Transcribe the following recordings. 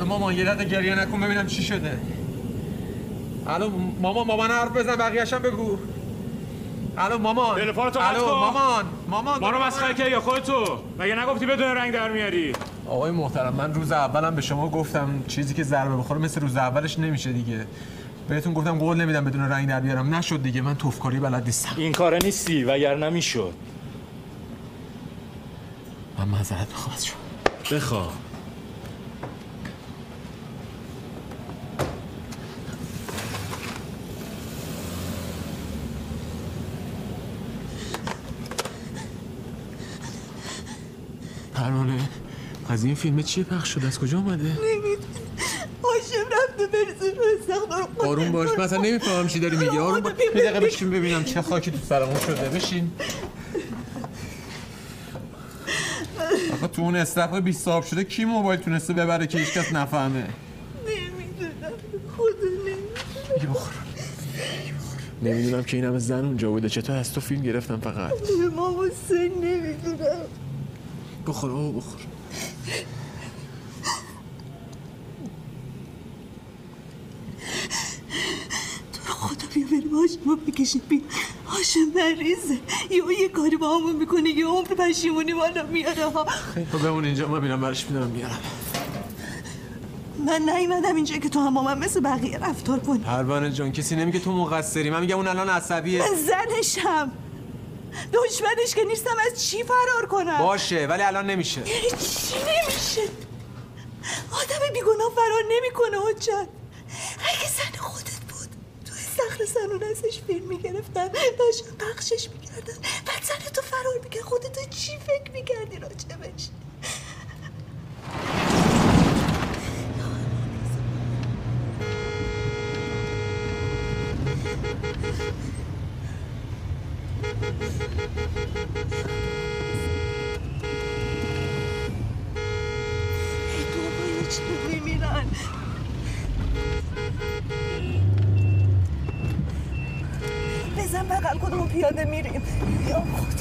الو مامان یه دقیقه گریه نکن ببینم چی شده. الو مامان مامان حرف بزن بقیه‌شم بگو. الو مامان تلفن تو الو. مامان مامان ما رو مسخره کردی یا خودتو. مگه نگفتی بدون رنگ در میاری؟ آقای محترم من روز اولم به شما گفتم چیزی که ضربه بخوره مثل روز اولش نمیشه دیگه. بهتون گفتم قول نمیدم بدون رنگ در بیارم. نشد دیگه من توفکاری بلد نیستم. این کاره نیستی وگرنه می‌شد. من معذرت می‌خوام از شما بخوا پروانه از این فیلم چیه پخش شده از کجا اومده؟ هاشم رفته برسه رو آروم باش. من اصلا نمی‌فهمم چی داری میگی. آروم باش. یه دقیقه بشین ببینم چه خاکی تو سرمون شده. بشین. آخه تو اون استخر 20 صاحب شده کی موبایل تونسته ببره که هیچکس نفهمه؟ نمی‌دونم. خدا نمی‌دونم نمی‌دونم که این همه زن اونجا بوده. چطور از تو فیلم گرفتم فقط. ماما سن نمی‌دونم. بخور بابا بخور. تو رو خدا بیا بریم هاشم رو بکشیم بیا هاشم مریضه. یا یه کاری با همون می‌کنه یه عمر پشیمونی بالا میاره ها. تو بمون اینجا من میرم برش میدارم میارم. من نیومدم اینجا که تو هم با من مثل بقیه رفتار کنی. پروانه جان کسی نمیگه تو مقصری. من میگم اون الان عصبیه. من زنشم. دشمنش که نیستم از چی فرار کنم؟ باشه ولی الان نمیشه. چی نمیشه؟ آدم بیگناه فرار نمی‌کنه حجت. اگه زن خودت بود تو استخر سنون ازش فیلم می‌گرفتن داشتن پخشش می‌کردن. بعد زن تو فرار می‌کرد خودتو چی فکر می‌کردی راجبش ای بابا اینا چرا میمیرن بزن بغل کدوم پیاده میریم. یا خود.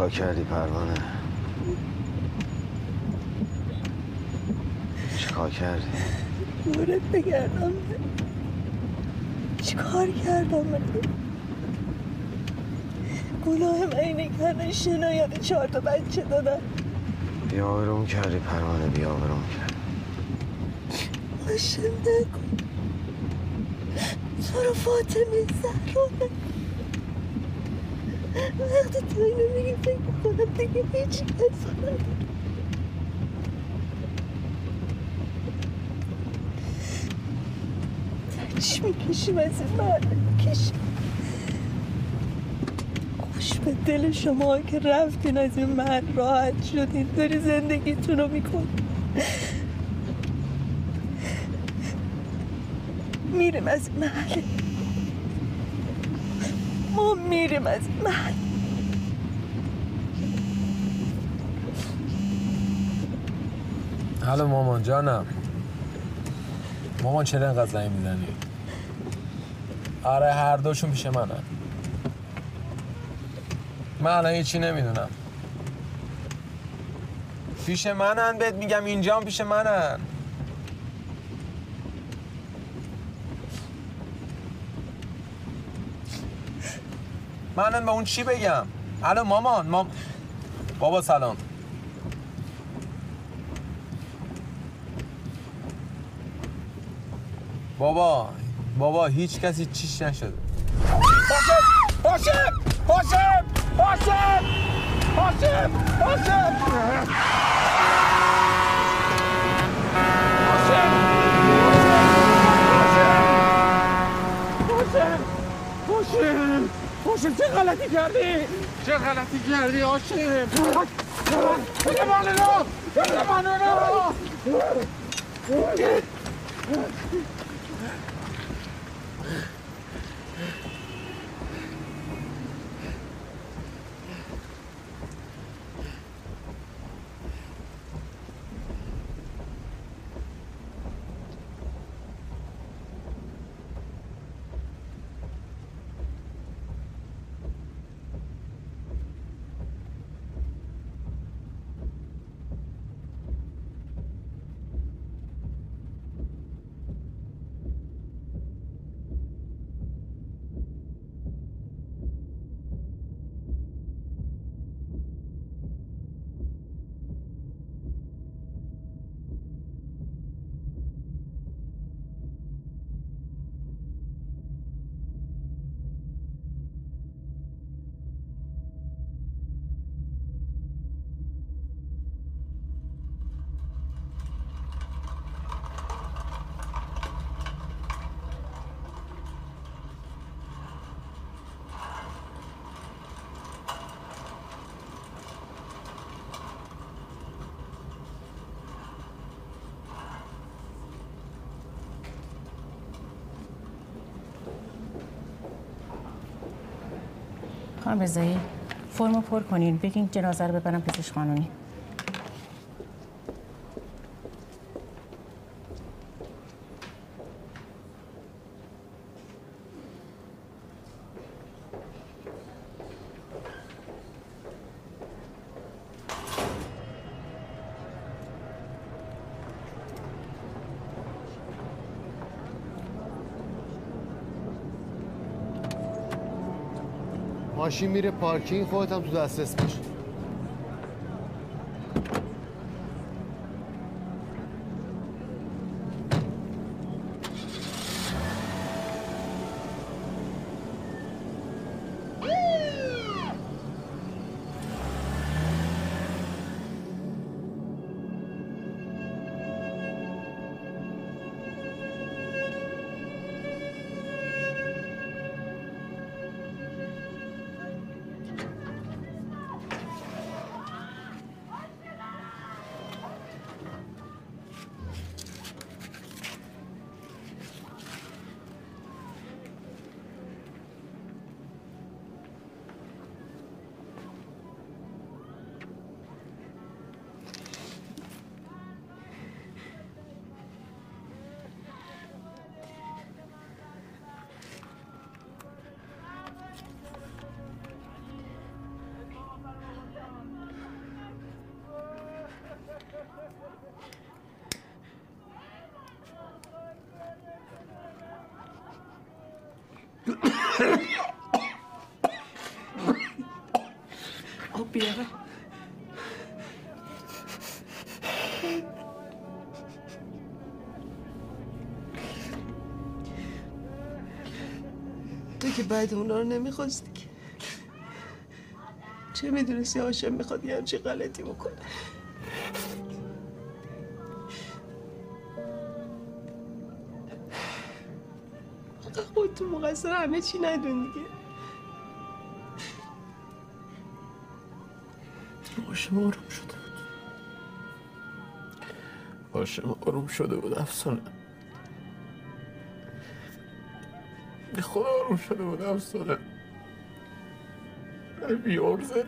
چیکار کردی پروانه؟ چیکار کردی؟ دورت بگردم. چیکار کردم؟ من گناه من اینه همه شنایت چهار تا بچه دادن بیا آبروم کردی پروانه بیا آبروم کردی. باشم نکن تو رو فاطمه زهرانه وقتی تو اینو میگی فکر می‌کنم دیگه هیچ کس چی می‌کشیم از این مرد می‌کشیم خوش به دل شما که رفتین از این مرد راحت شدین داری زندگیتون رو میکن میریم از این محله ما میریم از این محله حالا مامان جانم. مامان چرا اینقدر زنگ می‌زنی؟ آره هر دوشون پیش منن. من الان هیچی نمی‌دونم. پیش منن بهت میگم اینجا پیش منن. منم به اون چی بگم؟ الو مامان مام بابا سلام. بابا بابا هیچ کسی چیش نشده. هاشم هاشم هاشم هاشم هاشم هاشم هاشم هاشم چه غلطی کردی؟ چه غلطی کردی هاشم بده من رو بده من خانم رضایی فرمو پر کنین. بگین جنازه رو ببرم پزشک قانونی ماشین میره پارکینگ خودت هم تو دسترس باش. آب بیارم تو که بعد اونا رو نمی‌خواستی که. چه می‌دونستی هاشم می‌خواد یه همچی غلطی بکنه؟ مقصر همه چی ندون دیگه. هاشم آروم شده بود. هاشم آروم شده بود افسانه. به خدا آروم شده بود افسانه. بیارزه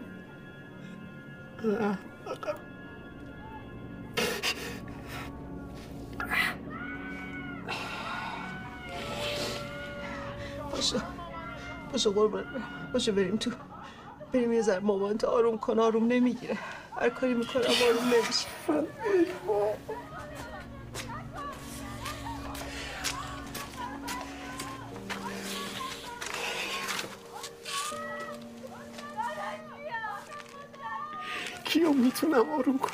باشه برم باشه بریم تو بریم یه ذره مامان تو آروم کن آروم نمی‌گیره. هر کاری می‌کنم آروم نمیشه. کیو می‌تونم آروم کنم؟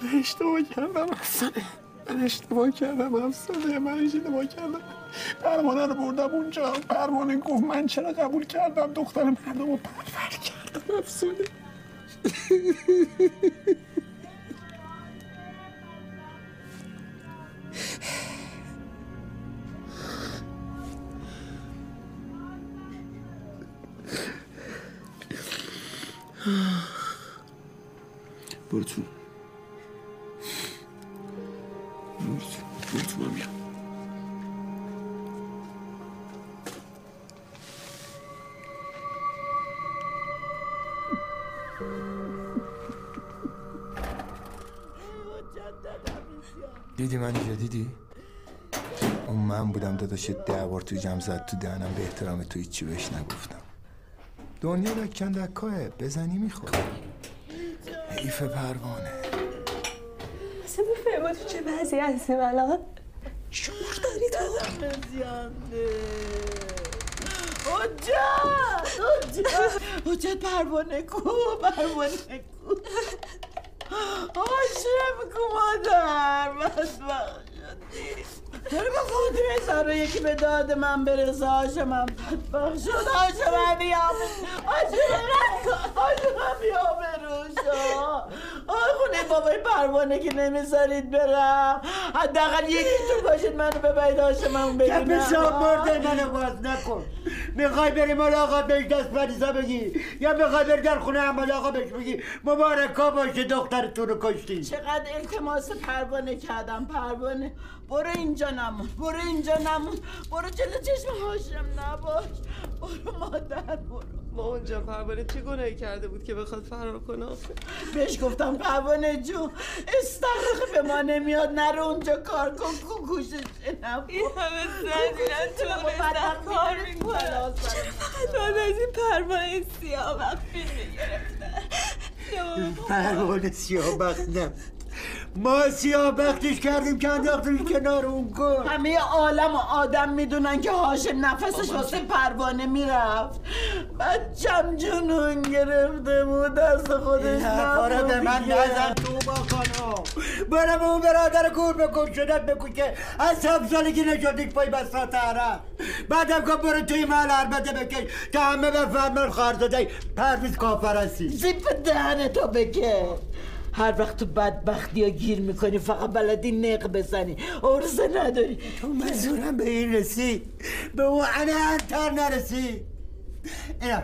من اشتباه کردم افسانه. من اشتباه کردم افسانه. من اشتباه کردم. پروانه رو بردم اونجا. پروانه گفت من چرا قبول کردم؟ دختر مردم رو پرور کردم. افسانه. دیدی من اینجا دیدی؟ اون من بودم داداش ده بار تو جمع زد تو دهنم به احترام تو هیچی بهش نگفتم. دنیا لکن دکاه بزنی می‌خوری. حیف پروانه. اصلا می‌فهمه تو چه وضعی هستیم الان شعور داری تو؟ حجت حجت حجت پروانه کو؟ پروانه کو مادر بدبخت شدی داره با فاطمه سر یکی به داد من برسه هاشم من بدبخت شد هاشم هم بیام هاشم بیام بروشا آی خونه بابای پروانه که نمی‌ذارید برم. حداقل یکیتون باشید منو ببرید هاشم هم ببینم. بسیار مرده منو باز نکن. می‌خوای بری ملاقات بهش دست پریزا بگی؟ یا می‌خوای بری در خونه هم ملاقات بهش بگی؟ مبارکا باشه دخترتون رو کشتی. چقدر التماس پروانه کردم پروانه. برو اینجا نمون برو اینجا نمون. برو جلو چشم هاشم نباش. برو مادر برو. مامان جان پروانه چه گناهی کرده بود که بخواد فرار کنه؟ بهش گفتم پروانه جون استخر به ما نمیاد نرو اونجا کار کن کو گوشش نبود این همه زن کار می‌کنه بعد از این پروانه سیاه وقت فیلم گرفتن پروانه سیاه بخت نه. ما سیاه بختش کردیم که انداختیم کنار اون کن همه عالم و آدم می‌دونن که هاشم نفسش واسه پروانه می‌رفت. بعد جنون گرفته بود دست خودش رو به من نزن تو با خانم. برم اون برادر کور بکن شدت بکن که از هفت سالگی نشدید پای بسات عرب بعدم که برو توی محل عربته بکش تا همه بفهمن خواهرزاده پرویز کافر هستی. زیپ دهن تو بکه هر وقت تو بدبختی ها گیر می‌کنی فقط بلدی نق بزنی. عرضه نداری. تو منظورم به این رسید به اون انتر نرسید اینا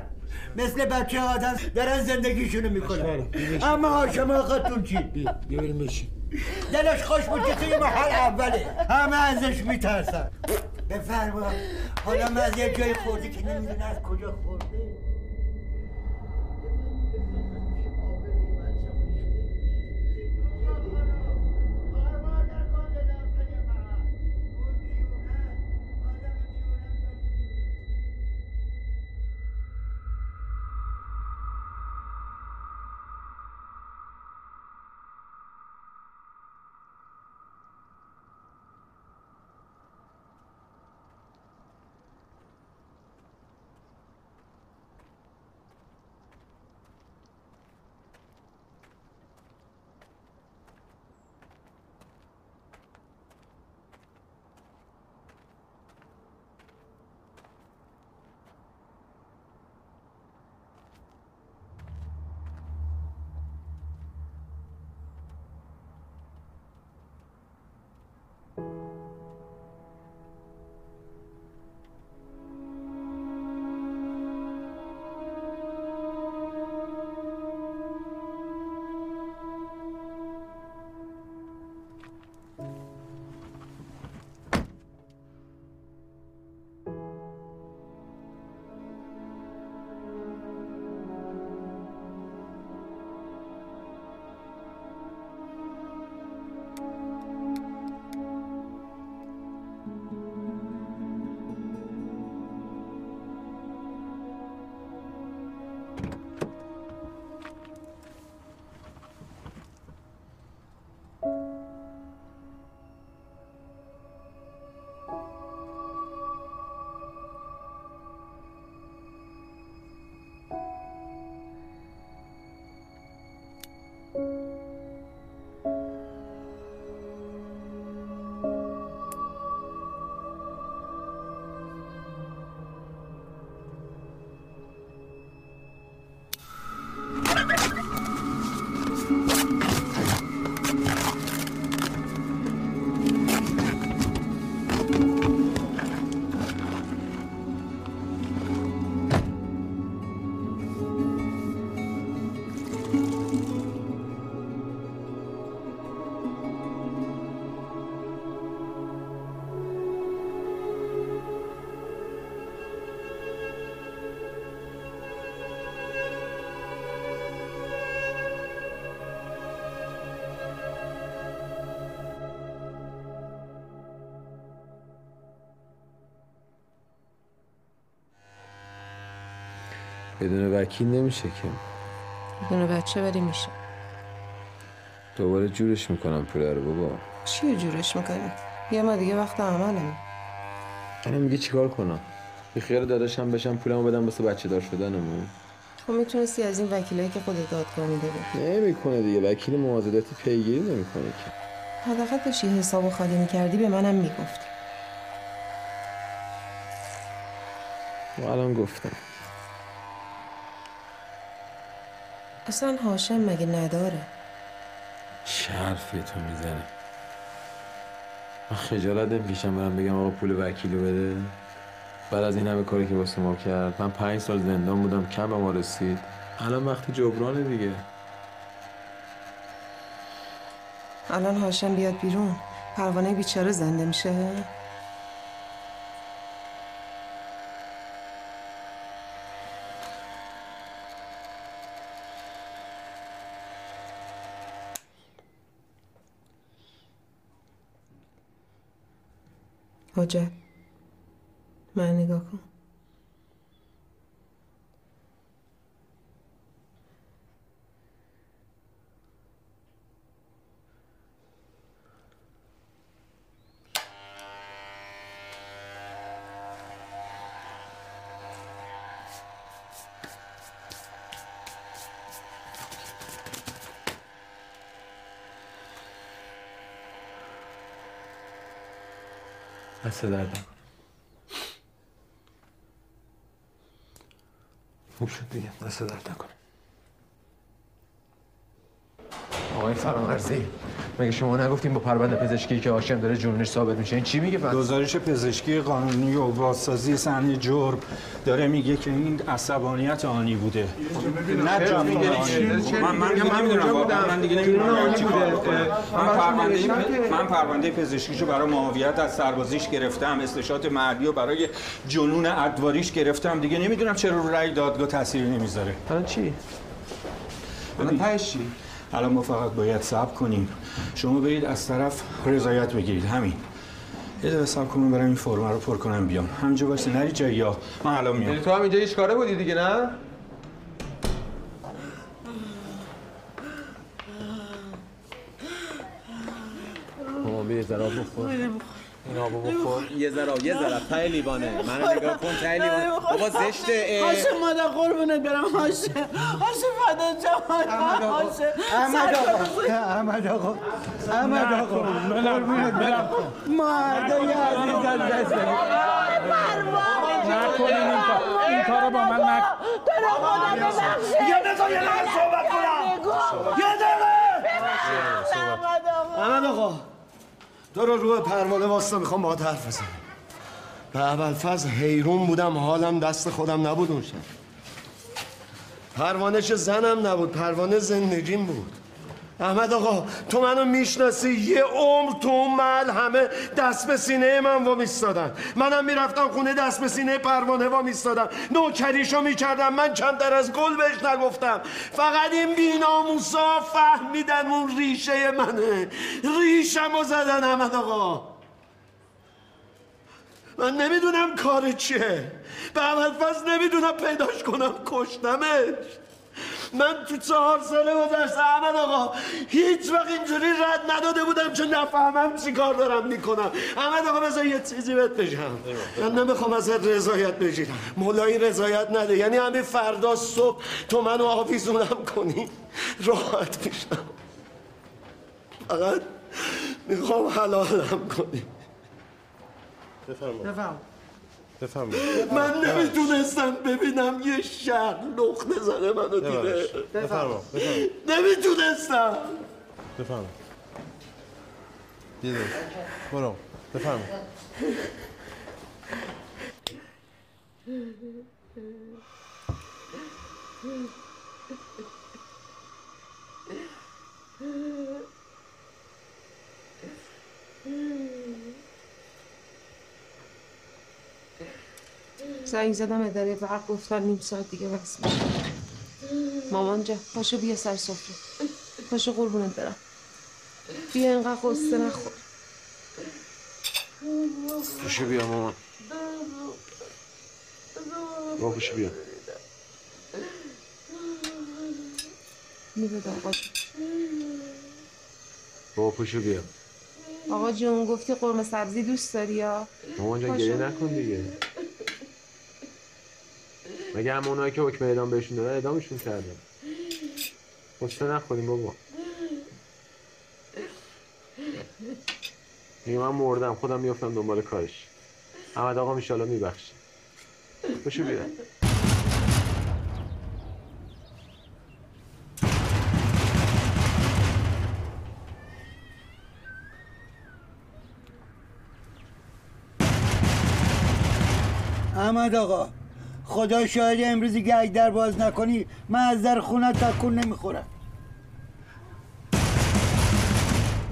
مثل بچه آدم دارن زندگیشونو می‌کنن. اما هاشم آقاتون چی؟ بشین. دلش خوش بود که توی محل اوله. همه ازش میترسن. بفرما. حالا من از یه جای خورده که نمی‌دونه از کجا خورده بدون وکیل نمیشه که. بدون بچه ولی میشه. دوباره جورش می‌کنم پوله رو بابا. چی جورش می‌کنی؟ یه ما دیگه وقت عملم الان میگه چیکار کنم؟ بی خیال داداشم بشم پولمو بدم واسه بچه دار شدنمون. خب می‌تونستی از این وکیلایی که خودت دادگاه میده نمی‌کنه دیگه وکیل موازداتی پیگیری نمی‌کنه که. حداقل داشتی حسابو خالی می‌کردی به منم می‌گفتی. و الان گفتم. اصلا هاشم مگه نداره؟ چه حرفی تو می‌زنی من خجالت نمی‌کشم برم بگم آقا پول وکیلو بده. بعد از این همه کاری که واسه ما کرد من پنج سال زندان بودم کم به ما رسید. الان وقتی جبرانه دیگه. الان هاشم بیاد بیرون. پروانه بیچاره زنده میشه؟ حجت من نگاه کن. دست دردم. خوب شد دیگه دست درد نکنه. آقای فرامرزی مگه شما نگفتیم با پرونده پزشکی که هاشم داره جنونش ثابت میشه؟ این چی میگه پس گزارش پزشکی قانونی و بازسازی صحنه جرم داره میگه که این عصبانیت آنی بوده. نه. چرا- من من دیگه من دیگه نمی‌دونم آنی چی بوده. من پرونده من پرونده پزشکیشو برای معاویت از سربازیش گرفتم استشات مردی و برای جنون ادواریش گرفتم. دیگه نمی‌دونم چرا رو رأی دادگاه تاثیری نمی‌ذاره. الان چی؟ الان تهش چی؟ الان ما فقط باید صبر کنیم. شما برید از طرف رضایت بگیرید. همین. یه دقیقه صبر کنم برم این فرم رو پر کنم بیام. همینجا واسه نری جایی ها. من الان میام. یعنی تو هم اینجا هیچ کاره بودی دیگه نه؟ مامان ذره آب بخور. این آبو بخور. یه ذره یه ذره ته لیوانه. منو نگاه کن ته لیوانه بابا زشته. هاشم مادر قربونت برم. هاشم هاشم فدا جان. هاشم احمد آقا. احمد آقا. احمد آقا. قربونت برم. مردای عزیزم دست نکنین این کار. این کارو با من نکن تو رو خدا ببخشید. یه دقیقه یه دقیقه صحبت کنم. یه دقیقه. احمد آقا. تو رو پروانه واسطه می‌خوام با حرف بزنم. به اول فضل حیرون بودم حالم دست خودم نبود اون شب. پروانه چه زنم نبود پروانه زندگیم بود. احمد آقا تو منو می‌شناسی یه عمر تو اون محل همه دست به سینه من وا میستادن منم می‌رفتم خونه دست به سینه پروانه وا میستادم نوکریشو می‌کردم. من کمتر از گل بهش نگفتم. فقط این بیناموسا فهمیدن اون ریشه منه. ریشمو زدن احمد آقا. من نمی‌دونم کار چیه. به اول نمی‌دونم پیداش کنم. کشتمش. من تو چهار ساله گذشته احمد آقا هیچ وقت اینجوری رد نداده بودم چون نفهمم چی کار دارم می‌کنم. احمد آقا بذار یه چیزی بهت بگم. من نمی‌خوام ازت رضایت بگیرم. مولایی رضایت نده. یعنی همین فردا صبح تو منو آویزونم کنی. راحت میشم. فقط می‌خوام حلالم کنی. بفرمایید. بفرمایید. من نمی‌تونستم ببینم یه شهر لخت زنه منو دیده بفرمایید. بفرمایید. نمی‌تونستم. بفرمایید. یه دقیقه. برو. بفرمایید. زنگ زدم اداره برق گفتن نیم ساعت دیگه بس میشه. مامان جا پاشو بیا سر سفره پاشو قربونت برم. بیا اینقدر قصه نخور. پشو بیا مامان. با پشو بیا. بده آقا. بابا پوشو بیا. آقا جون گفتی قرمه سبزی دوست داری یا؟ مامان جان باشه. گریه نکن دیگه. مگه هم اونایی که حکم اعدام بهشون دادن اعدامشون کردن قصه نخوریم بابا. میگه من مردم خودم میفتم دنبال کارش. احمد آقا میشالا میبخشه بشو بیا احمد آقا. خدا شاهد امروز گگ در باز نکنی من از در خونه تکون نمی‌خورم.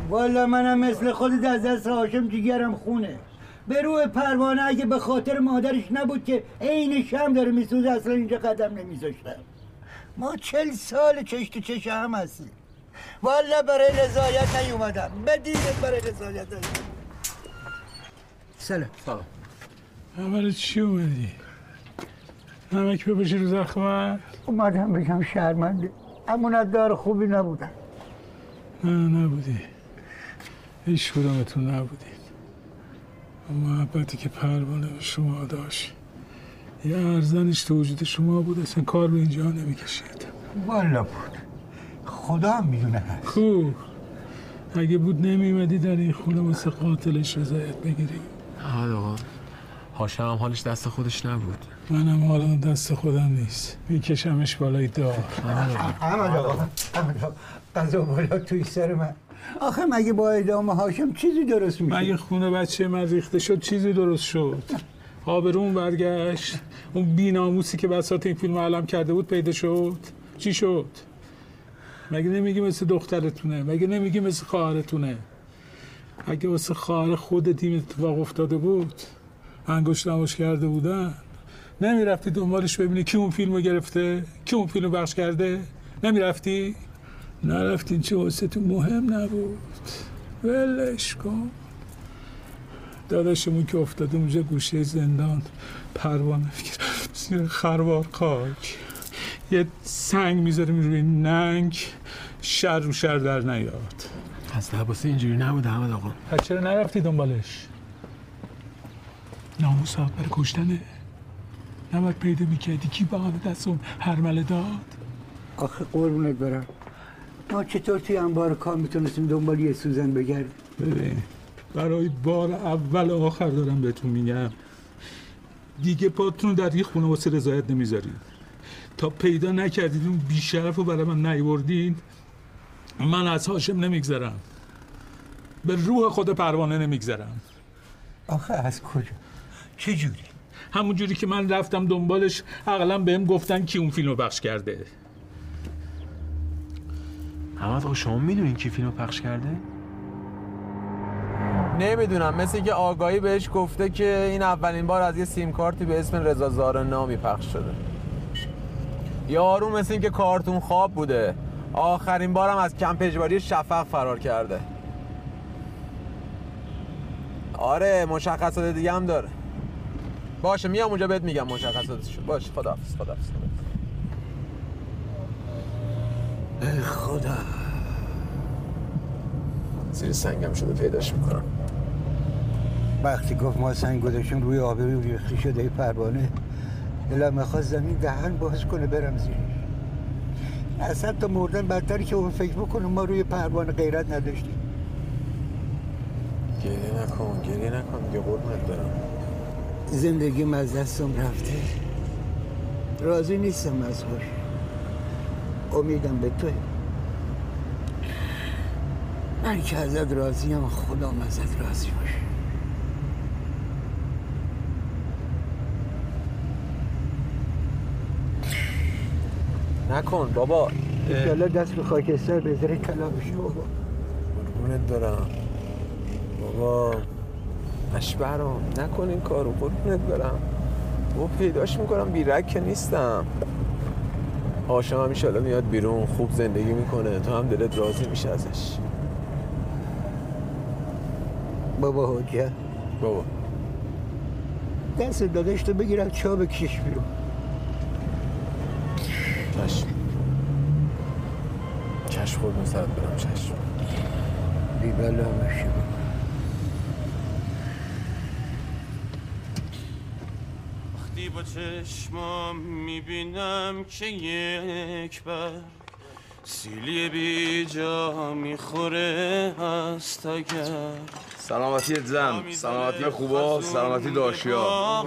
والا منم مثل خودت از دست هاشم جگرم خونه. به روی پروانه اگه به خاطر مادرش نبود که عین شم داره میسوز اصلا اینجا قدم نمیذاشتم. ما چل سال چش تو چش هم هستیم. والا برای رضایت نیومدم. بدیدت برای رضایت نیومدم. سلام. سلام اول چی اومدی؟ نمک بپشی رو زخمت؟ اومدم بگم شرمنده. امونتدار خوبی نبودم. نه نبودی. هیچ کدومتون نبودید اون محبتی که پروانه به شما داشت یه ارزنش تو وجود شما بود اصلا کار به اینجا نمی‌کشید. والا بود. خدا هم می‌دونه هست. خوب. اگه بود نمیمدی در این خونه واسه قاتلش رضایت بگیری. احمد آقا. هاشم هم حالش دست خودش نبود. منم حالا دست خودم نیست. میکشمش بالای دار. احمد آقا قضا بالا توی سر من آخه مگه با ادامه هاشم چیزی درست میشه؟ مگه خونه بچه من ریخته شد چیزی درست شد؟ آبرون برگشت. اون بیناموسی که بساط این فیلم علم کرده بود پیدا شد. چی شد؟ مگه نمیگی مثل دخترتونه؟ مگه نمیگی مثل خواهرتونه؟ اگه واسه خواهر خود تیم اتفاق افتاده بود؟ انگشت نماش کرده بودن؟ نمی‌رفتی دنبالش ببینی کی اون فیلمو گرفته کی اون فیلمو بخش کرده؟ نمی‌رفتی؟ نرفتین چه واسه تو مهم نبود. ولش کن. داداشمون که افتاده اونجا گوشه زندان پروانه زیر خروار خاک. یه سنگ می‌ذاریم روی ننگ شر رو شر در نیاد. از لباسه اینجوری نبود احمد آقا. پس چرا نرفتی دنبالش؟ ناموس برای کشتنه. نباید پیدا می‌کردی. کی بهانه دست اون هرمله داد؟ آخه قربونت برم. ما چطور توی انبار کار می‌تونستیم دنبال یه سوزن بگردیم؟ ببین برای بار اول و آخر دارم بهتون میگم. دیگه پاتون در یه خونه واسه رضایت نمی‌ذارید. تا پیدا نکردید اون بیشرف رو برای من نیوردین من از هاشم نمیگذرم. به روح خود پروانه نمیگذرم. آخه از کجا؟ چه جوری همون جوری که من رفتم دنبالش اقلا بهم گفتن کی اون فیلم رو پخش کرده. احمد آقا شما می‌دونین کی فیلمو پخش کرده؟ نمی‌دونم. مثل اینکه آگاهی بهش گفته که این اولین بار از یه سیم کارتی به اسم رضا زار نامی پخش شده. یارو مثل اینکه کارتون خواب بوده. آخرین بارم از کمپ اجباری شفق فرار کرده. آره مشخصات دیگه هم داره. باشه میام اونجا بهت میگم مشخصاتشو. باشه خداحافظ خداحافظ خدا. زیر سنگم شده پیداش می‌کنم. وقتی گفت ما سنگ گذاشتیم روی آبروی ریختی شده ای پروانه. دلم می‌خواست زمین دهن باز کنه برم زیرش اصلا تا مردن بدتری که اون فکر بکنه ما روی پروانه غیرت نداشتیم. گریه نکن گریه نکن دیگه قربونت دارم زندگیم از دستم رفته. راضی نیستم از خوش امیدم به توی. من که ازت راضیم خدا ازت راضی باشه نکن بابا. ایشالله دست به خاکستر بذاره طلا بشه بابا. قربونت دارم بابا. اشبرم نکن این کارو قربونت برم. بابا پیداش می‌کنم بیرک که نیستم. هاشم هم ایشالله میاد بیرون خوب زندگی می‌کنه تو هم دلت راضی میشه ازش. بابا حجت بابا. دست داداش تو بگیرم چا بکشش بیرون. چشم. چشم خود سرت برم چشم. بی بلا میشه وقتی با چشمام می‌بینم که یک بر سیلی بی جا می‌خوره هست اگر. سلامتی زن سلامتی خوبا سلامتی داشیا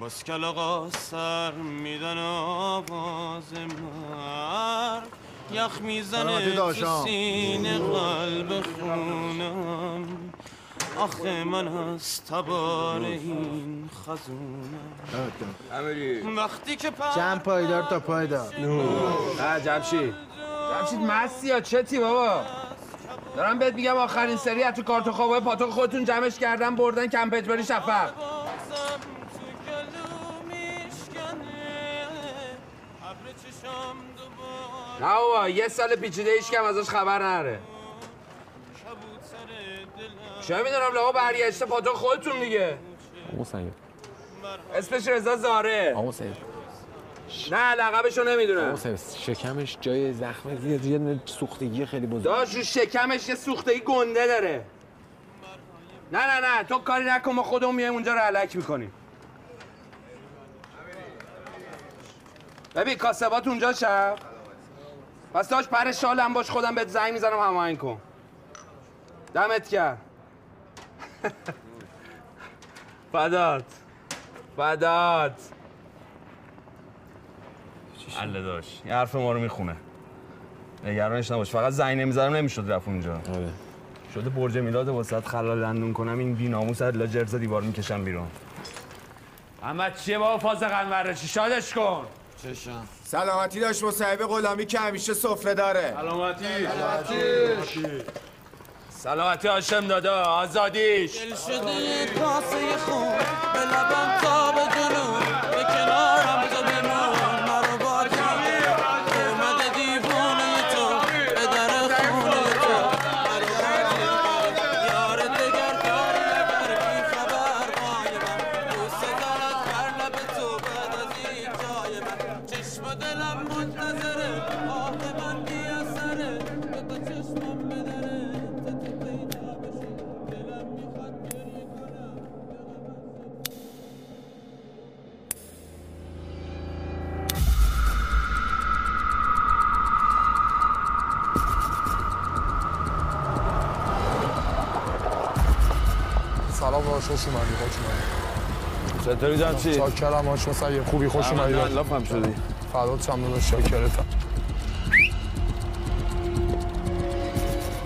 باز کلاغا سر میدن آواز مرگ. یخ می‌زنه تو. سینه قلب خونم. آخه من از تبار این خزونم وقتی که پر چند پایدار تا پایدار. نه جمشید. جمشید مستی یا چتی بابا؟ دارم بهت میگم آخرین سری از تو کارت خوابای پاتوق خودتون جمعش کردن بردن کمپج بری شفق. نه بابا یه سال پیچیده ایش کم ازش خبر نره. چه می‌دونم لابا برگشته پاتوق خودتون دیگه؟ آقا سید اسمش رضا زاره. آقا سید نه لقبشو نمی‌دونم. آقا سید شکمش جای زخم زیاد یه سوختگی خیلی بزرگ. داشت رو شکمش یه سوختگی گنده داره. نه نه نه تو کاری نکن ما خودمون میایم اونجا رو علک می‌کنیم. ببین کاسبات اونجا شب. پس داشت پر شالم باش خودم بهت زنگ می‌زنم هماهنگ کن. دمت کرد فدات. فدات. الله داشت. یه حرف ما رو می‌خونه. نگرانش نباش. فقط زنگ نمی‌ذارم نمی‌شد رفت اونجا. آره. شده برج میلاد واسط خلال دندون کنم این بی ناموس لا جرز دیوار می‌کشم بیرون. اما چیه بابا؟ فاز قنورشی شادش کن. چشم. سلامتی داشت مصاحبه غلامی که همیشه سفره داره. سلامتی. سلامتی. هاشم دادا آزادیش. دل شده یه کاسه خون به لبم تا به جنون. خوش اومدی خوش اومدی. چطوری جمشید؟ چاکرم هاش سید خوبی خوش اومدی؟ لافم شدی. فدات شم داداش شاکرتم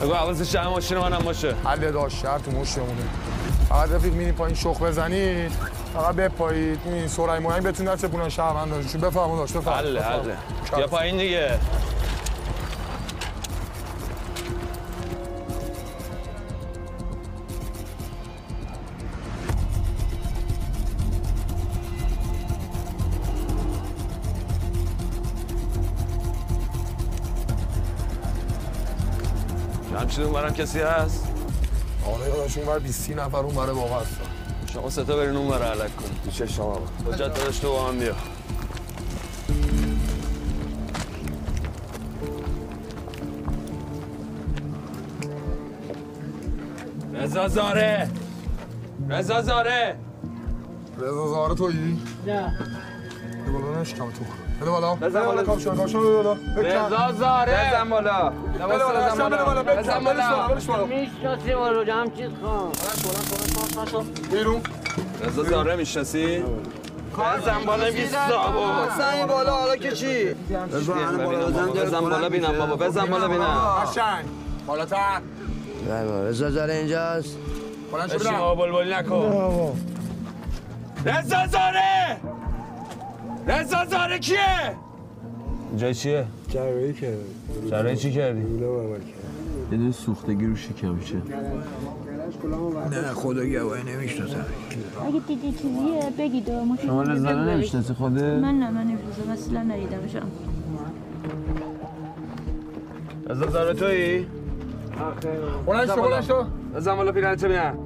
بگو حواظ شهر ماشین منم باشه. حل داشت شهر تو مشتمونه. فقط رفیق میری پایین شخ بزنید. فقط بپایید. این سرعی مهم بتون دست پونن شهر من داشت بفرمون داشت بفرمون حله. حله. بیا پایین دیگه. جمشید اونورم کسی هست؟ آره داداش اونور 20 نفر اونور واقعا هستن. شما ستا برین اونور علک کن چه شما؟ حجت داداش تو با هم بیا. رضا زاره. رضا زاره. رضا زاره تویی؟ نه. بده بالا نشکم تو بده بالا. بزن بالا بالا. کاپشن کاپشن بده بالا. رضا زاره. بزن بالا. بده بالا بزن بالا بزن بالا. بزن بالا. می‌شناسی ما رو جمشید خان بیرون. رضا زاره می‌شناسی؟ بزن بالا بابا بزن بالا. حالا که چی؟ بزن بالا بزن بالا بینم بابا بزن بالا بینم قشنگ. بالاتر. رضا زاره اینجاست. بلند شو برم بابا بلبلی نکن. رضا زاره! رضا زاره کیه؟ اینجا چیه؟ جراحی کرد جراحی چی کردی؟ یه دونه سوختگی رو شکمشه نه خدا گواهی نمی‌شناسم. اگه دیدی چیزیه بگید شما رضا رو نمی‌شناسی خوده؟ من نه من نمی‌شناسم اصلا ندیدمشم. رضا زاره تویی؟ بلند شو بلند شو. بزن بالا پیرن چه بینم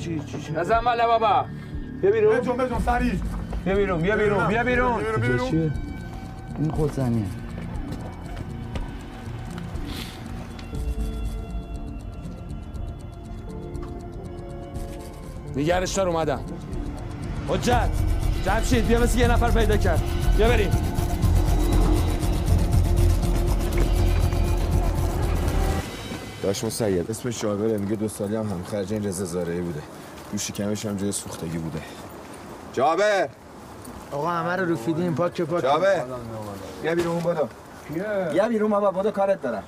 چی چی بزن بالا بابا. بیا بیرون. بجون بجون سریع بیا بیرون بیا بیرون بیا بیرون. این خود زنیه نگرش دار اومدم حجت جمشید بیا مثل یه نفر پیدا کرد. بیا بریم. داشت مسید اسم شاگره میگه دو سالی هم همخرج این رزه زارعی بوده. گوشی کمش هم جای سوختگی بوده. جابر! آقا همه رو رفیدیم پاک چه پاک جابر بیا بیرون بادو یا بیرون بابا بادو کارت دارم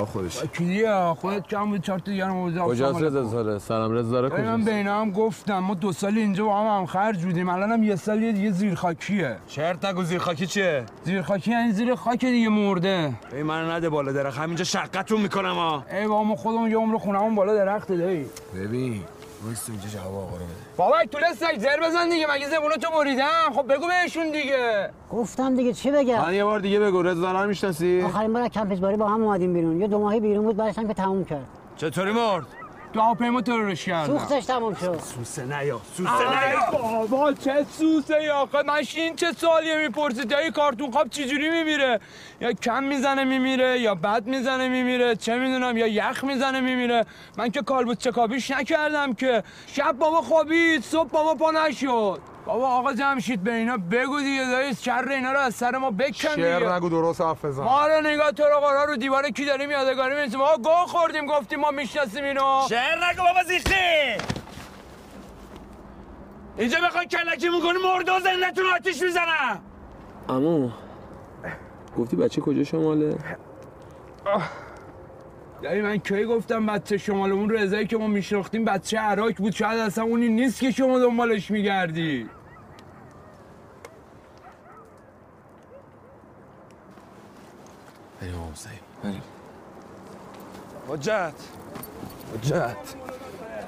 آه خودش. کلیه خودت کم بود چهار تا دیگر موضوع کجاست رضا زاره سلام رضا زاره من کجاست؟ به اینا هم گفتم ما دو سال اینجا با هم هم خرج بودیم. الان هم یه سال یه دیگه زیر خاکیه چرت نگو زیر خاکی چیه؟ زیر خاکی یعنی زیر خاک دیگه مرده. ای من نده بالا درخ همینجا شقتون می‌کنم ها ای بابا ما خودمون یه عمر خونمون بالا درخت دایی. ببین وایس اینجا جواب آقا رو بده بابا سگ زر بزن دیگه مگه زبونو تو بریدم خب بگو بهشون دیگه. گفتم دیگه چی بگم؟ من یه بار دیگه بگو رضا رو می‌شناسی؟ آخرین بار از کمپیسباری با هم اومدیم بیرون. یه دو ماهی بیرون بود بعدش هم که تموم کرد. چطوری مرد؟ تو هواپیما ترورش کردم. سوختش تموم شد. سوسه نیا سوسه آره بابا چه سوسه ای آخه ماشین چه سوالیه می‌پرسی؟ تا کارتون خواب چجوری میمیره؟ یا کم می‌زنه میمیره یا بد می‌زنه میمیره چه می‌دونم یا یخ می‌زنه میمیره. من که کالبوت چکابیش نکردم که. شب بابا خوابید صبح بابا پا نشد. بابا آقا جمشید به اینا بگو دیگه دایی شر اینا رو از سر ما بکن دیگه. شعر نگو درست حرف بزن. ما رو نگاه تو رو قرار رو دیوار کی داریم یادگاری می‌رسیم ما گاه خوردیم گفتیم ما می‌شناسیم اینو. شعر نگو بابا زیختی اینجا بخوای کلکی می‌کنی مرده و زندتون آتیش می‌زنم امو گفتی بچه کجا شماله؟ یعنی من کی گفتم بچه شمال اون رضایی که ما میشناختیم بچه عراق بود. شاید اصلا اونی نیست که شما دنبالش میگردی. بریم آقا سعید بریم. حجت. حجت.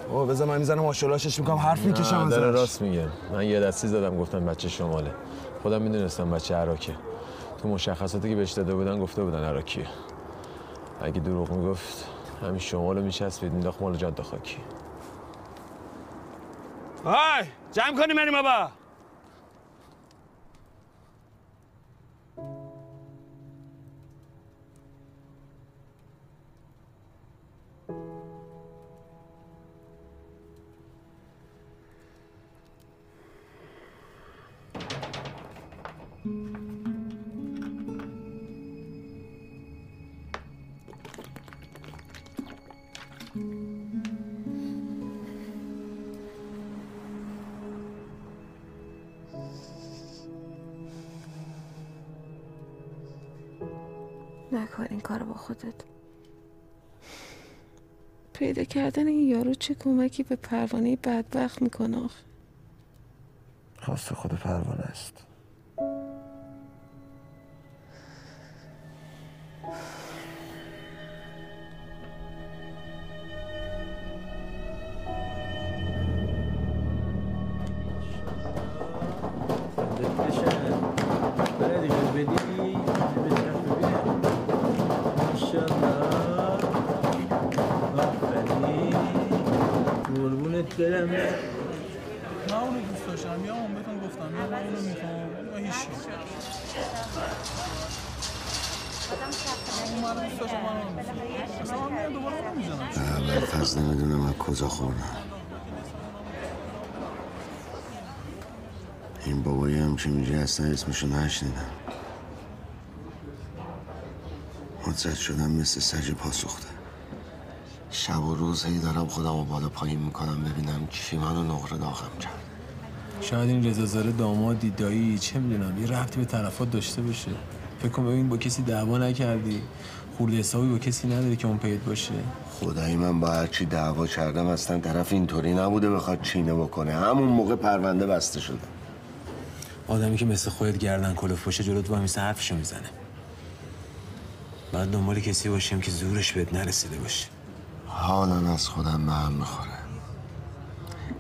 بابا بذار من می‌زنم ماشالاشش می‌کنم. حرف می‌کشم نه، داره ازش. راست میگه. من یه دستی زدم گفتم بچه شماله. خودم می‌دونستم بچه عراکه تو مشخصاتی که بهش داده بودن گفته بودن عراکیه اگه دروغ می‌گفت همین شمالو میچسبید مینداخت مال جاده خاکی. های جمع کنیم بریم بابا. نکن این کارو با خودت. پیدا کردن این یارو چه کمکی به پروانه بدبخت می‌کنه آخه؟ خواست خود پروانه است. قربونت برم من اونو دوست داشتم. یا اون بهتون گفتم. یا من اونو یا هیچی پس نمی‌دونم از کجا خوردم. این بابایی هم که میگه اصلا اسمشو نشنیدم. حجت شدم مثل سج پاسخته. شب و روز هی دارم خودم رو بالا پایین می‌کنم ببینم کی منو نقره داغم کرد. شاید این رضا زاره دامادی دایی چه می‌دونم یه رفتی به طرفات داشته باشه. فکر کن ببین با کسی دعوا نکردی. خورده حسابی با کسی نداری که اون پیت باشه. خدایی من با هرچی دعوا کردم اصلا طرف اینطوری نبوده بخواد چینه بکنه. همون موقع پرونده بسته شده. آدمی که مثل خودت گردن کلوف باشه جلوت با میسه حرفشو می‌زنه. بعد دنبال کسی باشیم که زورش بهت نرسیده باشه. حالا از خودم به هم می‌خوره.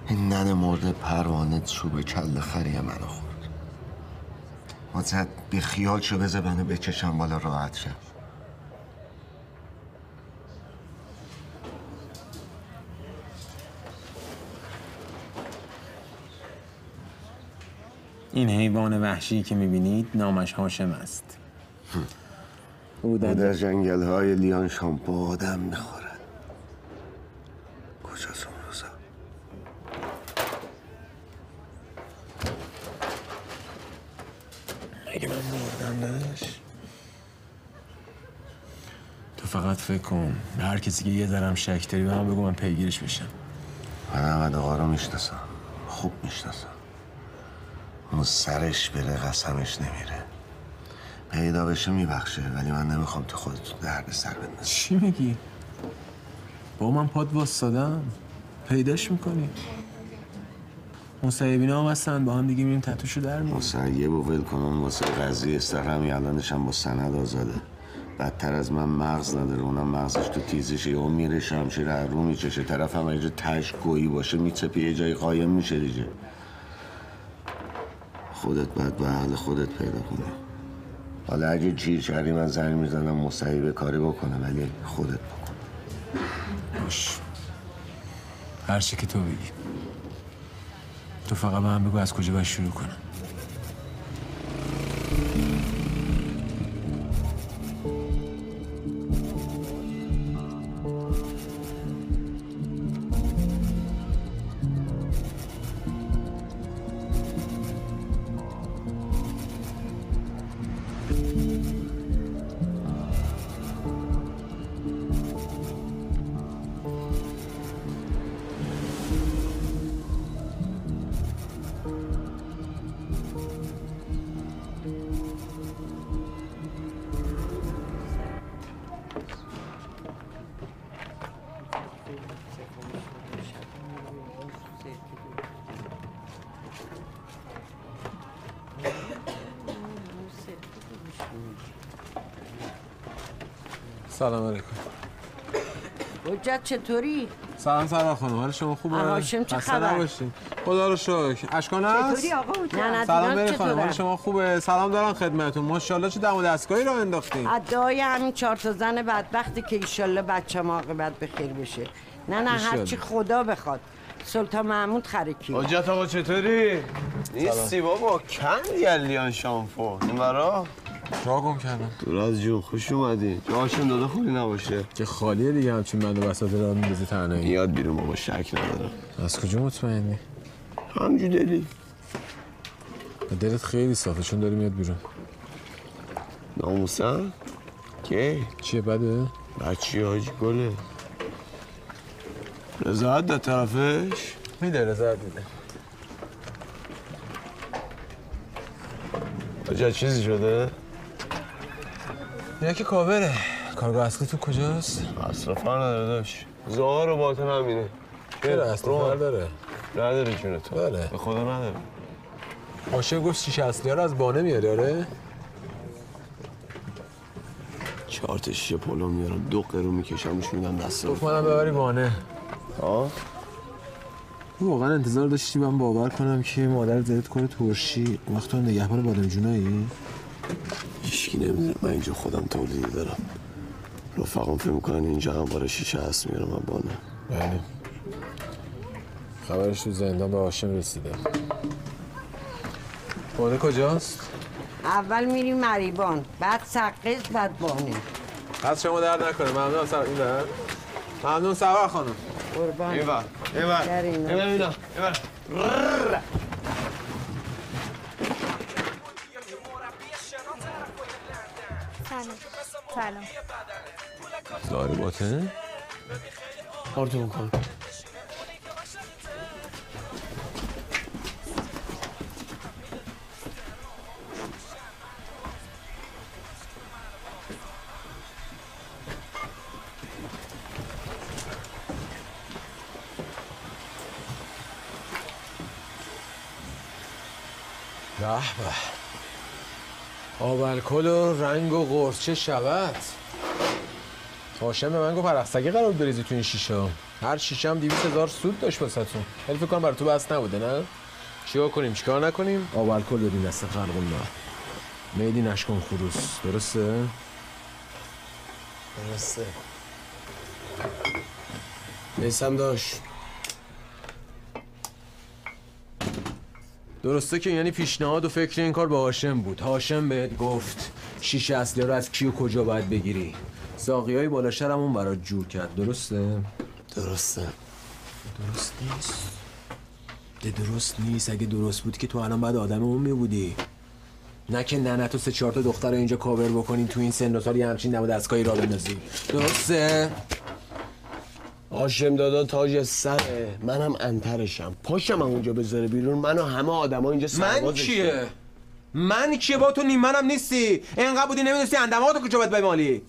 این نن مرده پروانه چوب کل خری منو خورد. حجت بی خیال شو بذار منو بکشم بالا راحت شم. این حیوان وحشی که می‌بینید نامش هاشم است. او در جنگل های لیان شامپو آدم می‌خورد کجاست اون روزا اگه من مردمش تو فقط فکر کن. به هر کسی که یه ذرم شک داری به من بگو من پیگیرش بشم. من احمد آقا رو می‌شناسم. خوب می‌شناسم. اون سرش بره قسمش نمیره. پیدا بشه میبخشه ولی من نمی‌خوام تو خودتون درد سر بندازی. چی میگی؟ با من پاد واسادم پیداش می‌کنی؟ مصیبین هم هستن با هم دیگه میریم تتوشو در میریم. مسیب و ول کنن واسه قضیه استخرم الانش هم با سند آزاده. بدتر از من مغز نداره اونم مغزش تو تیزشه یا میره شمشیر هر رو میچشه. طرف هم اینجا تش گویی باشه میچپی یه جایی قایم میشه دیگه. خودت باید به حال خودت پیدا کنی. حالا اگه جیر کردی من زنگ می‌زنم مصیبه کاری بکنه ولی خودت بکن. باش. هر چی که تو بگی. تو فقط به من بگو از کجا باید شروع کنم. چطوری؟ سلام سلام خانم حال شما خوبه؟ هاشم چه خبر؟ خدا رو شکر اشکان هست؟ چطوری آقا حجت؟ نه نه سلام بری خانم چطوره؟ حال شما خوبه سلام دارم خدمتتون ماشاءالله چه دم و دستگاهی رو انداختین ادعای همین چهار تا زن بدبختی که ایشالله بچه ما عاقبت بخیر بشه نه نه. هرچی خدا بخواد سلطان محمود خرکی حجت آقا چطوری؟ نیستی بابا کندی لیان شامفو این برا جا گم کردم دور از جون خوش اومدی جاشون داده خوری نباشه که خالیه دیگه همچین بنده بساط را میندازی تنهایی میاد بیرون بابا شک ندارم از کجا مطمئنی؟ همجور دلی دلت خیلی صافه چون داری میاد بیرون ناموسن؟ که؟ چیه بده؟ بچی حاجی گله رضایت در طرفش؟ میده رضایت میده حاجی چیزی شده؟ اینا که کابره کارگاه اصلی تو کجاست؟ اصلا فرق نداره داشت زهار و باطن همینه چرا؟ اصلی رو. داره؟ نداره. جون تو. بله. به خدا نداره. باشه گفت شیشه اصلی ها رو از بانه میاری آره؟ چهار تا شیشه پلو میارم دو قرو میکشمش میدم دست گفت منم ببری بانه. ها تو واقعا انتظار داشتی من باور کنم که مادر زدت کنه ترشی. وقت تو نگهبان بادم جونایی؟ هیچکی نمی‌دونه. من اینجا خودم تولیدی دارم. رفقام فکر می‌کنن اینجا هم باره شیشه هست میارم من بانه بله. خبرش تو زندان به هاشم رسیده. بانه کجاست؟ اول میری مریبان. بعد سقز بعد بانه. از شما درد نکنه. ممنون سر این در ممنون سوار خانم. قربان. اینور اینور در اینا. سلام سلام. داری باطن؟ آرتون کن به. به آب الکل و رنگ و قرص چه شود هاشم به من گفت پرستگی قرار بریزی تو این شیشه. هر شیشه هم دیویس هزار سود داشت واسه ولی فکر کنم برای تو بس نبوده نه؟ چیکار کنیم؟ چیکار نکنیم؟ آب الکل بدین دست خلقون نه میدی نشکن خروس. درسته؟ درسته. میسم داشت. درسته که یعنی پیشنهاد و فکر این کار با هاشم بود. هاشم بهت گفت شیشه اصلی رو از کی و کجا باید بگیری؟ ساقی های بالا شرمون برات جور کرد. درسته؟ درسته. درست نیست. ده درست نیست. اگه درست بود که تو الان بعد آدم اون می بودی. نه که ننه تو سه چهار تا دختر رو اینجا کاور بکنین تو این سن و سال یه همچین دم دستگاهی را بندازی. درسته؟ هاشم دادا تاج سره. منم انترشم. پاشم هم اونجا بذاره بیرون. من و همه آدما اینجا من. کیه من کیه با تو نیمنم نیستی. اینقدر بودی نمی‌دونستی اندماغ تو کجا باید بمالی؟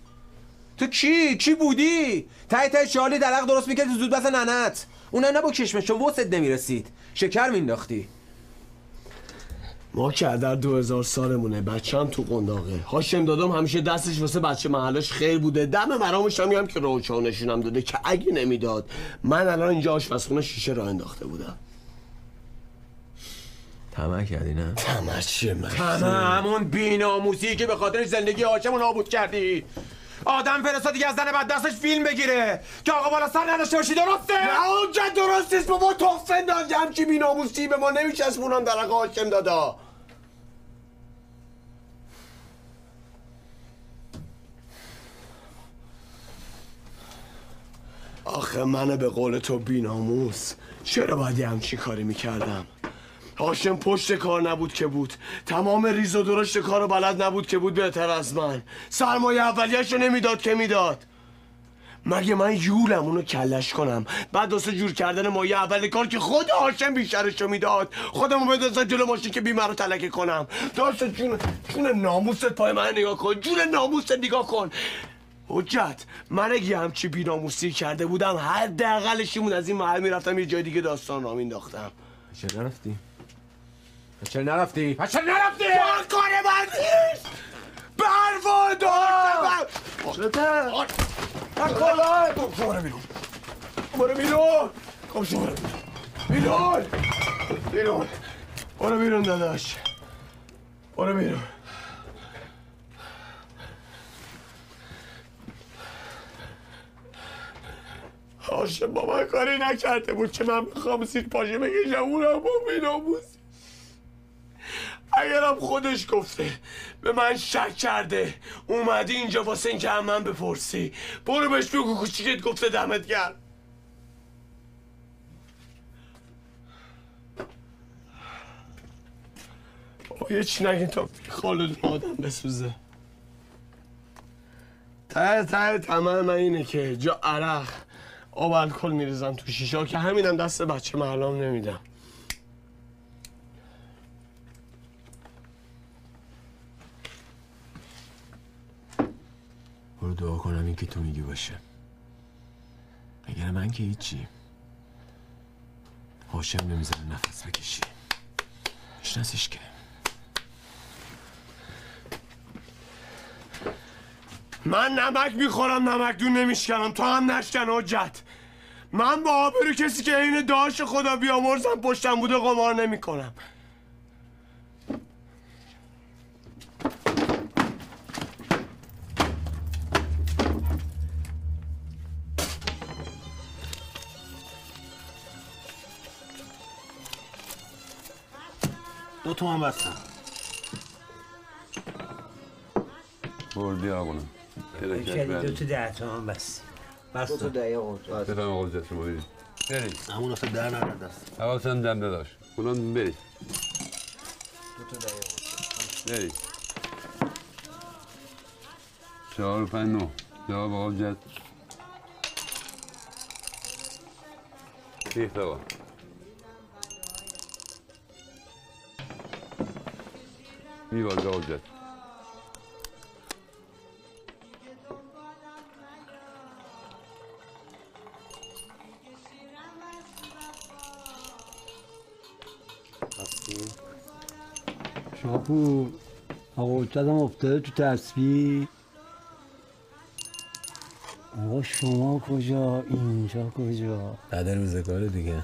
تو کی کی بودی؟ تای تای شالی درق درست می‌کردی زود بس ننت. اونم نه با کشمش چون وسط نمی‌رسید. شکر مینداختی ما که در دو هزار سالمونه بچه هم تو قنداقه هاشم دادم همیشه دستش واسه بچه محلاش خیر بوده. دم مرامش هم میگم که روچا نشونم داده که اگه نمی‌داد من الان اینجا آشپزخونه شیشه راه انداخته بودم. طمع کردی نه؟ طمع چیه؟ من همه همون بیناموسی که به خاطر زندگی هاشم نابود کردی. آدم فرستادی که از زن بعد دستش فیلم بگیره. که آقا بالا سر نداشته باشی درسته؟ نه اونجا درست نیست بابا. تخفن داد همچی بیناموسی به ما نمیچسبونم در حق هاشم دادا. آخه من به قول تو بیناموس. چرا باید یه همچی کاری می‌کردم؟ هاشم پشت کار نبود که بود. تمام ریز و درشت کار رو بلد نبود که بود بهتر از من. سرمایه اولیش رو نمی‌داد که می‌داد. مگه من یولم اونو کلش کنم؟ بعد واسه جور کردن مایه اول کار که خود هاشم بیشترش رو می‌داد. خودمو بدازم جلو ماشین که بیمه رو تلکه کنم. داشت جون جون ناموست پای من نگاه کن. جون ناموست نگاه کن. حجت من اگه همچی بیناموسی کرده بودم حداقلش این بود از این محل می‌رفتم یه جای دیگه داستان را مینداختم. چرا نرفتی؟ چرا نرفتی؟ چرا نرفتی؟ کار من نیست! بروا داشتم برو بیرون. برو بیرون. خب شما برو بیرون. بیرون. برو بیرون داداش. برو بیرون. هاشم با کاری نکرده بود که من بخوام زیر پاشه بکشم اونم با بیناموسی اگرم خودش گفته به من شک کرده اومدی اینجا واسه اینکه هم من بپرسی. برو بهش بگو کوچیکت گفته دمت گرم. یه چی نگین تا خالد آدم بسوزه. ته ته تمام من اینه که جا عرق. آب الکل میریزم تو شیشه که همینم دست بچه محلام نمیدم برو دعا کنم این که تو میگی باشه. اگر من که هیچی هاشم نمی‌ذاره نفس بکشی. میشناسیش که؟ من نمک می‌خورم نمک دون نمیشکنم. تو هم نشکن حجت. من با آبرو کسی که عین داش خدا بیامرزم پشتم بوده قمار نمی‌کنم. دو تومن بستم. برو بیا کنم شدی دو تا ده تومن بس. بس دو تا ده بفهم آقا جت شما برید برید همون اصلا در نرد دست حواسم جمع داشت. کنم برید دو تا ده برید چهار و پنج نو جواب آقا جت ریخت آقا. میباز آقا جت شاپور آقا حجتم افتاده تو تصویر. آقا شما کجا؟ اینجا کجا؟ بعد روزگار دیگه.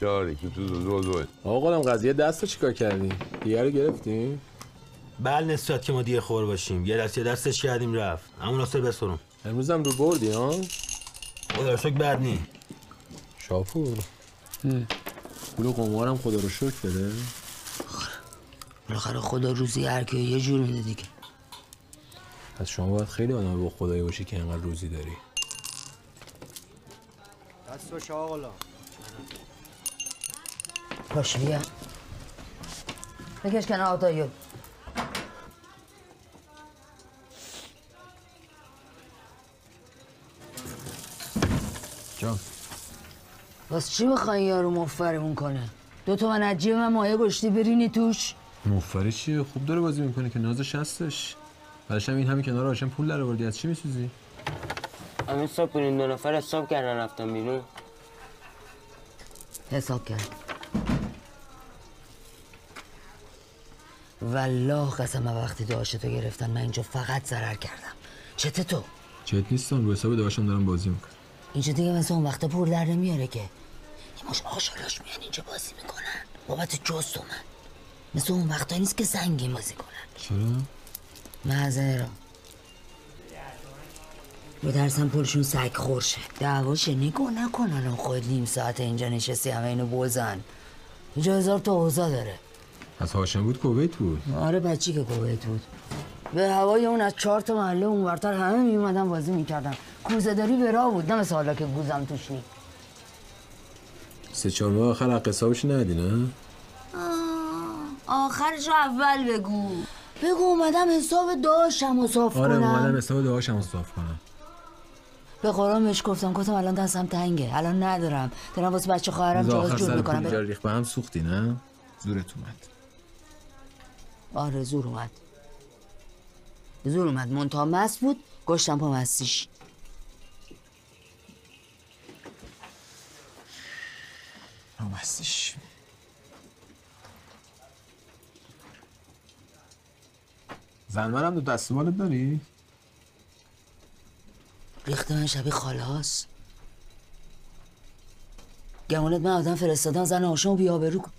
چهاری تو تو دو دو آقا قولم قضیه دست رو چیکار کردی؟ دیگه رو گرفتیم؟ بل نسبت که ما دیگه خور باشیم. یه دست یه دستش کردیم رفت. همون اصلا بسرم امروز هم رو بردی ها؟ خدا شکر بد نی. شاپور. پول قمارم خدا رو شکر بده. بالاخره خدا روزی هر کی یه جور میده دیگه. پس شما باید خیلی آدم با خدایی باشی که اینقدر روزی داری. دست و شاغلا باش بیا. بکش کنار آتایو جان. باز چی بخوای یارو مفرمون کنه؟ دو تا من از جیب من مایه گشتی برینی توش؟ مفری چیه خوب داره بازی می‌کنه که نازش هستش بعدش هم این همین کنار آشم پول در آوردی. از چی میسوزی؟ همین صبح این دو نفر حساب کردن رفتم بیرون. حساب کرد. والله قسم وقتی داشتو گرفتن من اینجا فقط ضرر کردم. چته تو؟ چت نیستم. رو حساب داشتم دارم بازی می‌کنم. اینجا دیگه مثل اون وقتا پول در نمیاره که. یه مش آشالاش میان اینجا بازی می‌کنن. بابت جز من مثل اون وقتا نیست که سنگین بازی کنن. چرا؟ میترسم پولشون سگ خورشه دعواش نگاه نکنن و خود نیم ساعت اینجا نشستی همه اینو بزن. اینجا هزار تا اوضاع داره. از هاشم بود کویت بود؟ آره بچی که کویت بود. به هوای اون از چهار تا محله اونورتر همه میومدن بازی می‌کردن. کوزه داری به راه بود نه مثل حالا که گوزم توش نی سه چهار ماه آخر حق حسابش ندی نه؟ آخرش رو اول بگو. بگو اومدم حساب داشتم و صاف آره کنم. اومدم حساب داشتم صاف کنم. به قرآن بهش گفتم گفتم الان دستم تنگه. الان ندارم. دارم واسه بچه خواهرم جواز آخر جور سر می‌کنم. پول ریخ به هم سوختی نه؟ زورت اومد. آره زور اومد. زور اومد. منتها مست بود گشتم پا مستیش. همستش زنورم دو دستمالت داری؟ ریخت من شبیه خاله هاست. گمونت من آدم فرستادم زن آشام بیابرو کن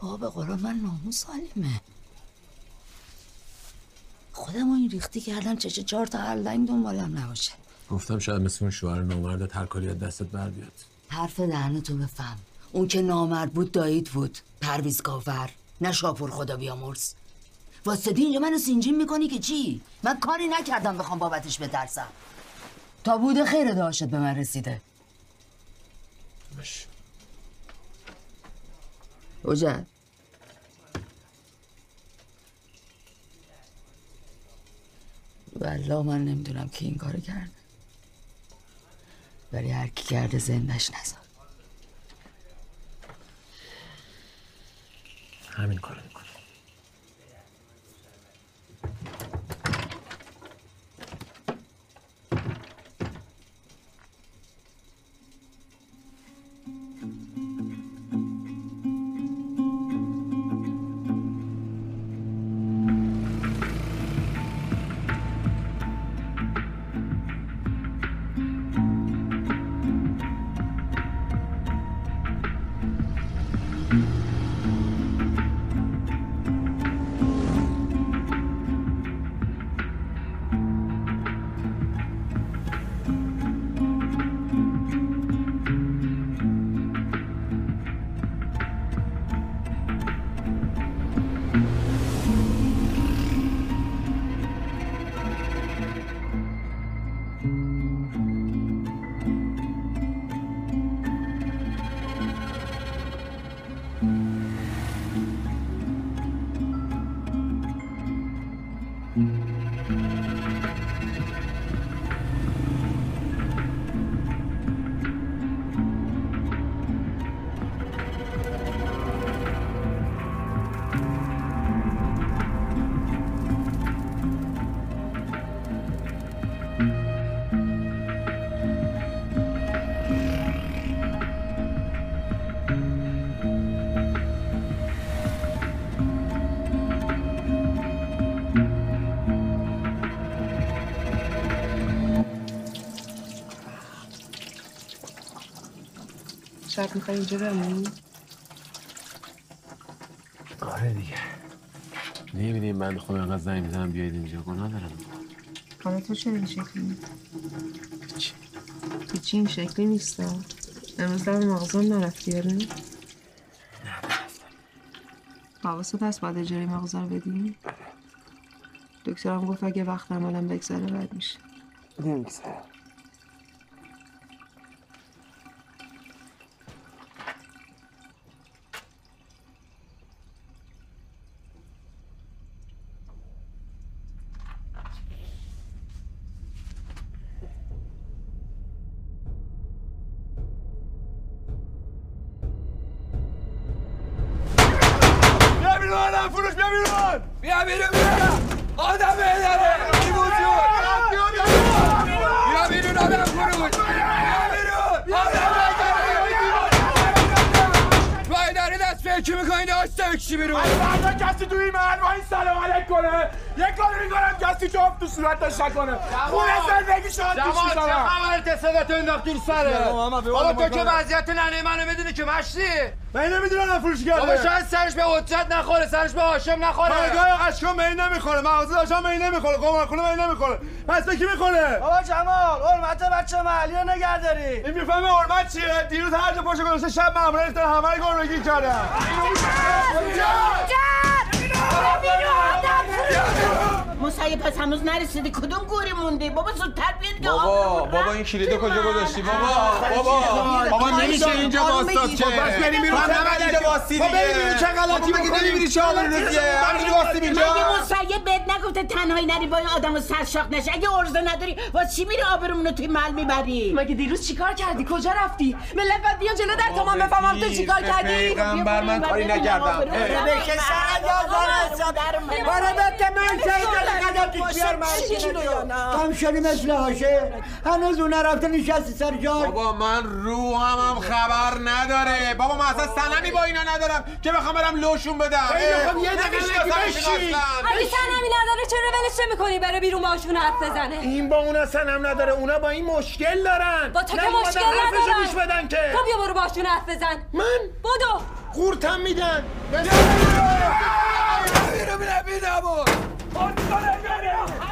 بابا به قرآن من ناموس سالمه خودم این ریختی کردم چه چه چهار تا حلنگ دنبالم نباشه. گفتم شاید مثل اون شوهر نامردت هر کاری از دستت بر بیاد. حرف دهنتو بفهم. اون که نامرد بود دایید بود. پرویز کافر نه شاپور خدا بیامرز. واسطی اینجا منو سینجین می‌کنی که چی؟ من کاری نکردم بخوام بابتش بترسم. تا بوده خیر داشت به من رسیده. اوجد والله من نمی‌دونم کی این کارو کرده ولی هر کی کرده زندش نزار همین کارو می‌کنم. Mm-hmm. شب می‌خوای اینجا بمونی؟ آره دیگه نمیدیم من خودم انقدر زنگ می‌زنم بیاید اینجا گناه دارم حالا تو چرا این شکلی؟ هیچی این شکلی نیست امروز در مغازم نرفتی آره؟ نه حواست هست باید اجاره مغازه رو بدی؟ دکترم گفت اگه وقت عملم بگذره بد میشه نمیگذره بیرون بیا بیرون بیا آدم بهداره بی وجود بیا بیرون آدم خروج بیا بیرون آدم وای داری دست به یکی می‌کنی داشته بکشی بیرون فردا کسی توی این محل با این سلام علیک کنه یه کاری می‌کنم کسی جفت تو صورتش نکنه خونه زندگی شاد توش جمال چه میشم خبر تصادت انداخت دور سره بابا تو که وضعیت ننه منو می‌دونی که مشتی من نمی‌دونم فروش کرده بابا شاید سرش به حجت نخوره سرش به هاشم نخوره. پایگاه اشکا می نمی‌خوره مغازه داشتم می نمی‌خوره قمارخونه می نمی‌خوره پس به کی می‌خوره؟ بابا جمال حرمت بچه محلی رو نگه داری. این می‌فهمه حرمت چیه؟ دیروز هر جا پاشو گذاشته شب مامورا ریختن همه رو گرگی کردن. موسیقی پس هنوز نرسیدی؟ کدوم گوری موندی؟ بابا زودتر بابا بابا این کلیدو کجا گذاشتی؟ بابا بابا. بابا نمیشه اینجا واسطات که بس بریم بیرون من نباید اینجا واسطی بابا دیگه. بریم بیرون چه غلطی بابا می‌کنی؟ نمی‌بینی چه حالی رسیه همینجوری واسطیم اینجا. مگه مسیب بهت نگفته تنهایی نری با این آدم سرشاق نشه؟ اگه ارزه نداری واسه چی میری آبرومونو توی مل می‌بری؟ مگه دیروز چیکار کردی؟ کجا رفتی؟ ملت بعد بیان جلو در تمام بفهمم تو چیکار کردی؟ پیغمبر من کاری نکردم. بکش سر برای بکه من. شهید قدرتی بیار کم شدی مثل هاشه. هنوز اون نرفته نشستی سر جای. بابا من روحم هم خبر نداره. بابا من اصلا سنمی با اینا ندارم که بخوام برم لوشون بدم. خیلی خب، یه دقیقه بشین. اصلاً. اگه سنمی نداره چرا ولش نمی‌کنی؟ بره بیرون باشون حرف بزنه. این با اون اصلا هم نداره اونا با این مشکل دارن. با تو که مشکل ندارن. گوش بدن که. تو بیا برو باشون حرف بزن. من؟ بدو. قورتم میدن.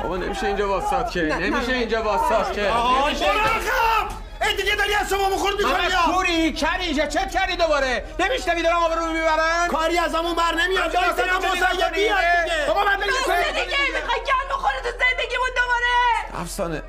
بابا نمیشه اینجا واسات که نمیشه اینجا واسات که. عقب ای دیگه داری از شما مخورد می‌کنی من کوری کری اینجا چت کردی دوباره؟ نمیشنوی دارم آبرو می‌برن؟ کاری از همون بر نمیاد آجا، وایسا اصلا مسیب نمی‌دونی. بیاد دیگه. بابا من دیگه می‌خوای گل بخوره تو زندگیمون دوباره. افسانه.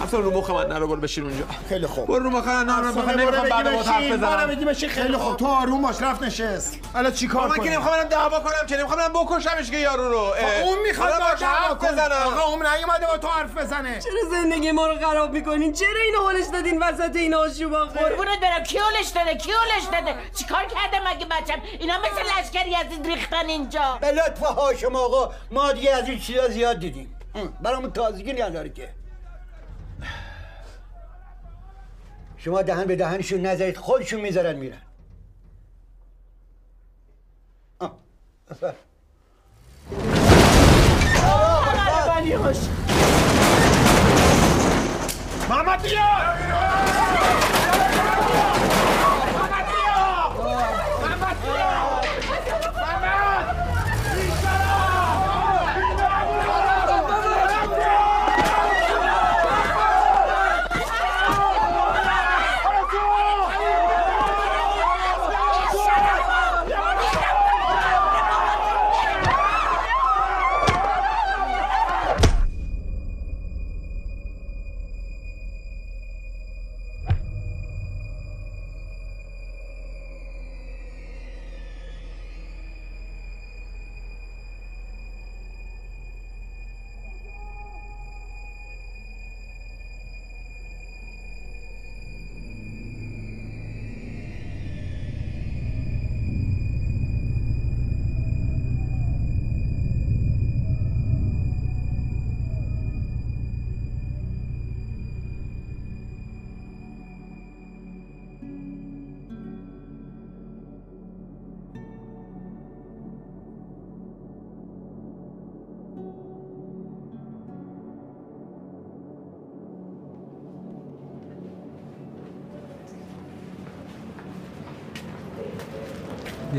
افسانه رو مخ من نرو برو بشین اونجا. خیلی خوب. برو رو مخ من نرو بخوام نمی‌خوام بعد با حرف بزنم. بگی بشین. خیلی خوب. تو آروم باش رفت نشست. حالا چیکار من که نمی‌خوام دعوا کنم که نمی‌خوام برم بکشمش که یارو رو. اون می‌خواد با باش حرف بزنم. آقا اون نیومده با تو حرف بزنه. چرا زندگی ما رو خراب می‌کنین؟ چرا اینو هولش دادین وسط این آشوب؟ آخه قربونت برم. کی هولش داده؟ کی هولش داده؟ چیکار کرده مگه بچم؟ اینا مثل لشکری از این ریختن اینجا. به لطف هاشم آقا ما دیگه از این چیزا زیاد دیدیم. برامون تازگی نداره که. شما دهن به دهنشون نذارید خودشون می‌ذارن میرن آه،. محمد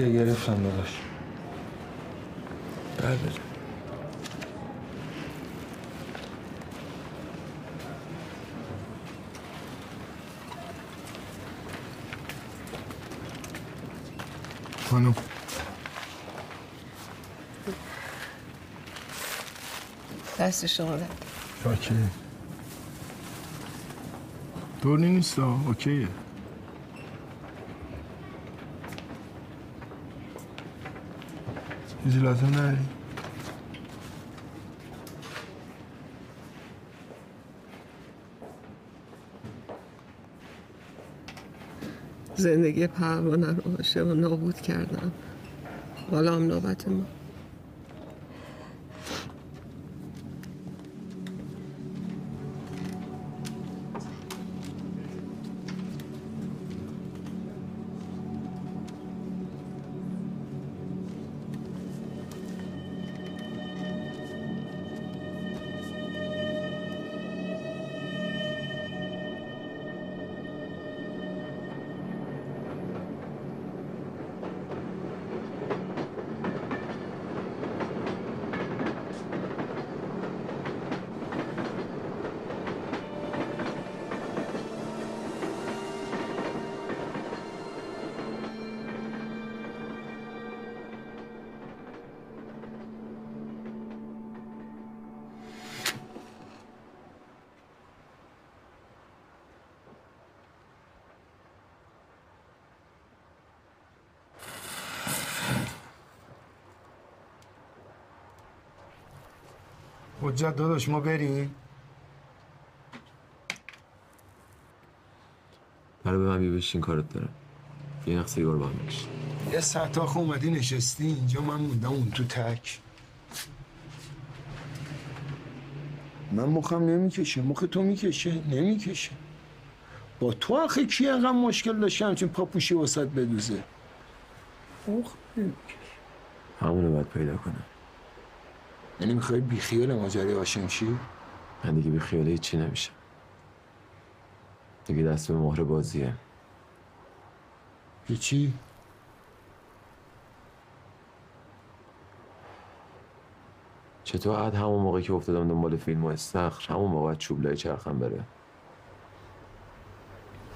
بیا گرفتم داداش. بله. خانم. دست شما در اوکی. دورنی نیست اوکیه. چیزی لازم نداری. زندگی پروانه رو عاشق و نابود کردم. حالا هم نوبت ما. حجت داداش ما بریم. برای به من بیا بشین کارت دارم. یه نقص سیگار با هم یه ساعت آخه اومدی نشستی اینجا من موندم اون تو تک. من مخم نمی‌کشه مخ تو می‌کشه نمی‌کشه. با تو آخه کی انقدر مشکل داشته همچین پاپوشی وسط بدوزه؟ مخ نمی‌کشه همونو باید پیدا کنم. یعنی می‌خوای بیخیال ماجرای هاشم شی؟ من دیگه بی خیاله چی نمیشم. دیگه دست به مهر بازیه. چی؟ چطور عد همون موقعی که افتادم دنبال فیلم و استخر همون موقع چوبلای چرخم بره؟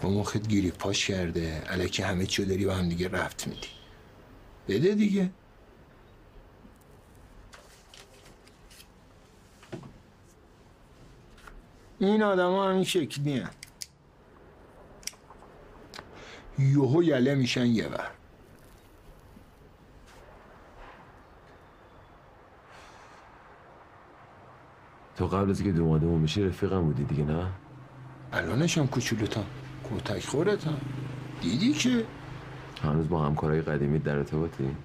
با مخت گیری پاش کرده علکی همه چیو داری و هم دیگه رفت میدی. بده دیگه. این آدم ها همین شکلی هن. یوهو یله میشن یه بر تو قبل از که دومادمون بشی رفیقم بودی دیگه نه؟ الانش هم کوچولوتم کتک خورتم. دیدی که؟ هنوز با همکارای قدیمی در ارتباطی؟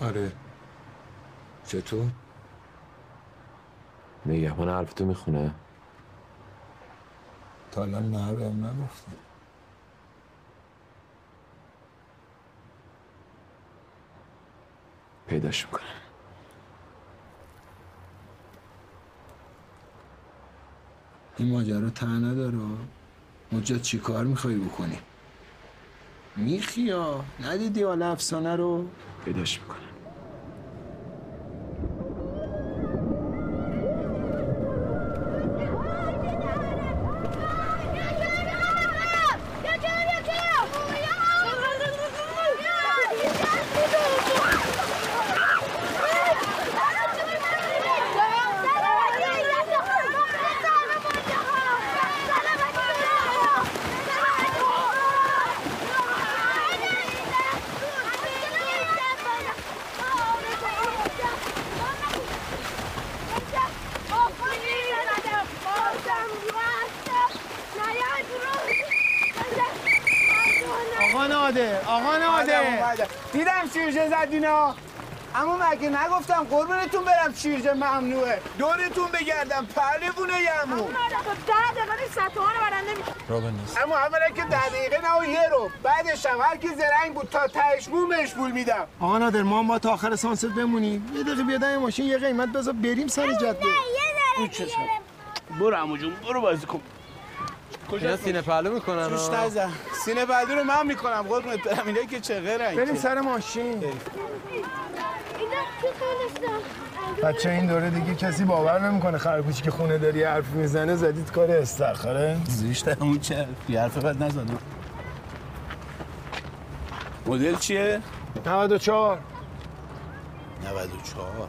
آره. چطور؟ نگهبان حرف تو می‌خونه؟ تا الان نه بهم نگفتم پیداش می‌کنم. این ماجرا ته نداره؟ مجد چی کار می‌خوای بکنی؟ میخیا؟ ندیدی حالا افسانه رو؟ پیداش می‌کنم. زدینا اما مگه نگفتم قربونتون برم شیرجه ممنوعه؟ دورتون بگردم پهلوونه یمو. ده دقیقه نیست ستوها رو برنده میشه. رابن نیست. اما اولا که ده دقیقه نه و یه رو. بعدش هم هر کی زرنگ بود تا تهش بومش پول میدم. آقا نادر ما هم با تا آخر سانست بمونیم. یه دقیقه بیادم این ماشین یه قیمت بذار بریم سر جاده. برو عمو جون برو بازی کن. اینا سینه پهلو می‌کنن توش نزن. سینه بلدی رو من می‌کنم قربونت برم. اینایی که چه غیرن بریم سر ماشین. اینا بچه این دوره دیگه کسی باور نمی‌کنه خرگوشی که خونه داری حرف می‌زنه زدید کار استخره زیشت همون چه بی حرف بد نزنم مدل چیه؟ 94 94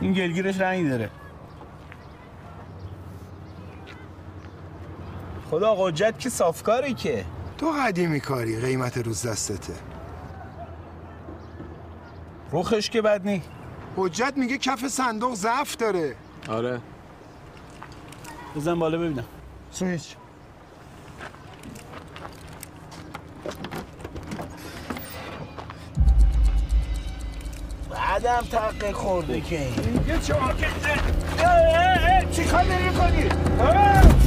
این گلگیرش رنگی داره. خدا قجت که صافکاری که. تو قدیمی کاری قیمت روز دستته. روخش که بد نی. حجت میگه کف صندوق ضعف داره. آره. بزن بالا ببینم. سویچ. بعدم تقه خورده که. این یه چه چی کار داری کنی؟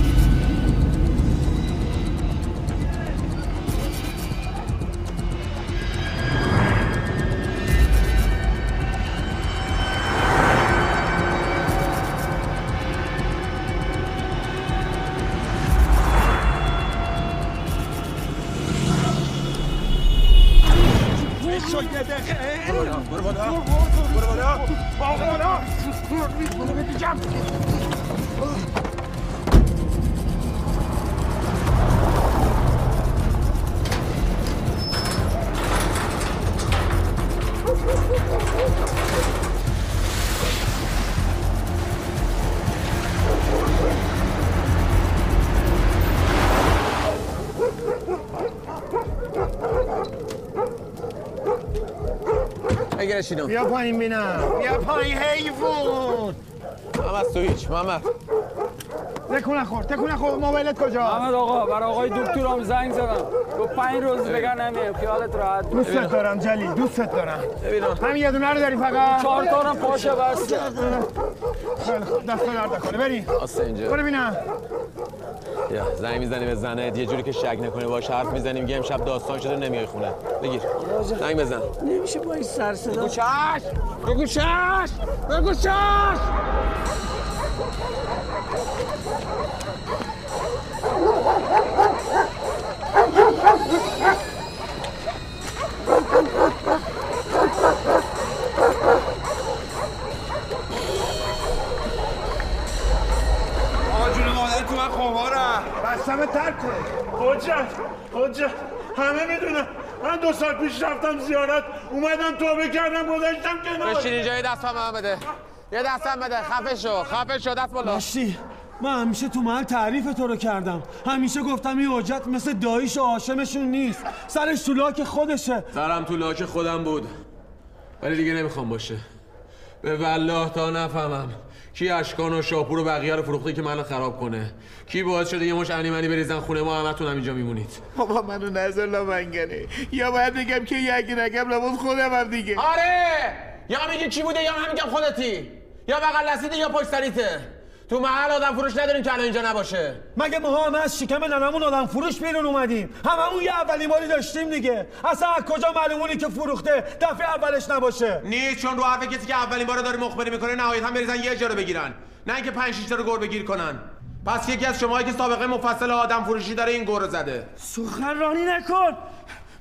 اینو بیا پایین بینم بیا پایین حیوان. محمد سویچ محمد تکون نخور تکون نخور. موبایلت کجا محمد آقا برای آقای دکترم زنگ زدم. دو پنج روز بگن نمیم خیالت راحت. دوستت دارم جلی دوستت دارم. ببینم همین یه دونه رو داری فقط. چهار تا هم پاشه خیلی خوب. دست درد نکنه. بریم آسه اینجا. برو ببینم یا زنگ می‌زنیم به زنت یه جوری که شک نکنه. باش حرف می‌زنیم میگه امشب داستان شده نمیای خونه. بگیر. زنگ بزن. نمیشه با این سر صدا. بگو چش بگو چش بگو چش من خمارم. بستم ترک کنه حجت حجت. همه می‌دونم من دو سال پیش رفتم زیارت. اومدم توبه کردم گذاشتم کنار. بشین اینجا یه دست هم بده. یه دست هم بده. خفه شو خفه شو دست بالا. مشتی من همیشه تو محل تعریف تو رو کردم. همیشه گفتم این حجت مثل داییش و هاشمشون نیست. سرش تو لاک خودشه. سرم تو لاک خودم بود. ولی دیگه نمی‌خوام باشه. به والله تا نفهمم. کی اشکان و شاپور و بقیه رو فروخته که منو خراب کنه؟ کی باعث شده یه مش منی بریزن خونه؟ ما همتون هم اینجا میمونید. بابا منو نظر لامنگنه یا باید بگم که یکی نگم لابد خودم هم دیگه. آره! یا میگی کی بوده؟ یا من میگم خودتی. یا بغل یا پشت سریته. تو محل آدم فروش نداریم که الان اینجا نباشه. مگه ما هم از شکم ننمون آدم فروش بیرون اومدیم؟ هممون یه اولین باری داشتیم دیگه. اصلا از کجا معلومونی که فروخته؟ دفعه اولش نباشه. نیست چون رو حرف کسی که اولین بار داره مخبری می‌کنه نهایتا بریزن یه جا رو بگیرن. نه اینکه پنج شیش تا رو گور بگیر کنن. پس یکی از شماهایی که سابقه مفصل آدم فروشی داره این گور رو زده. سخنرانی نکن.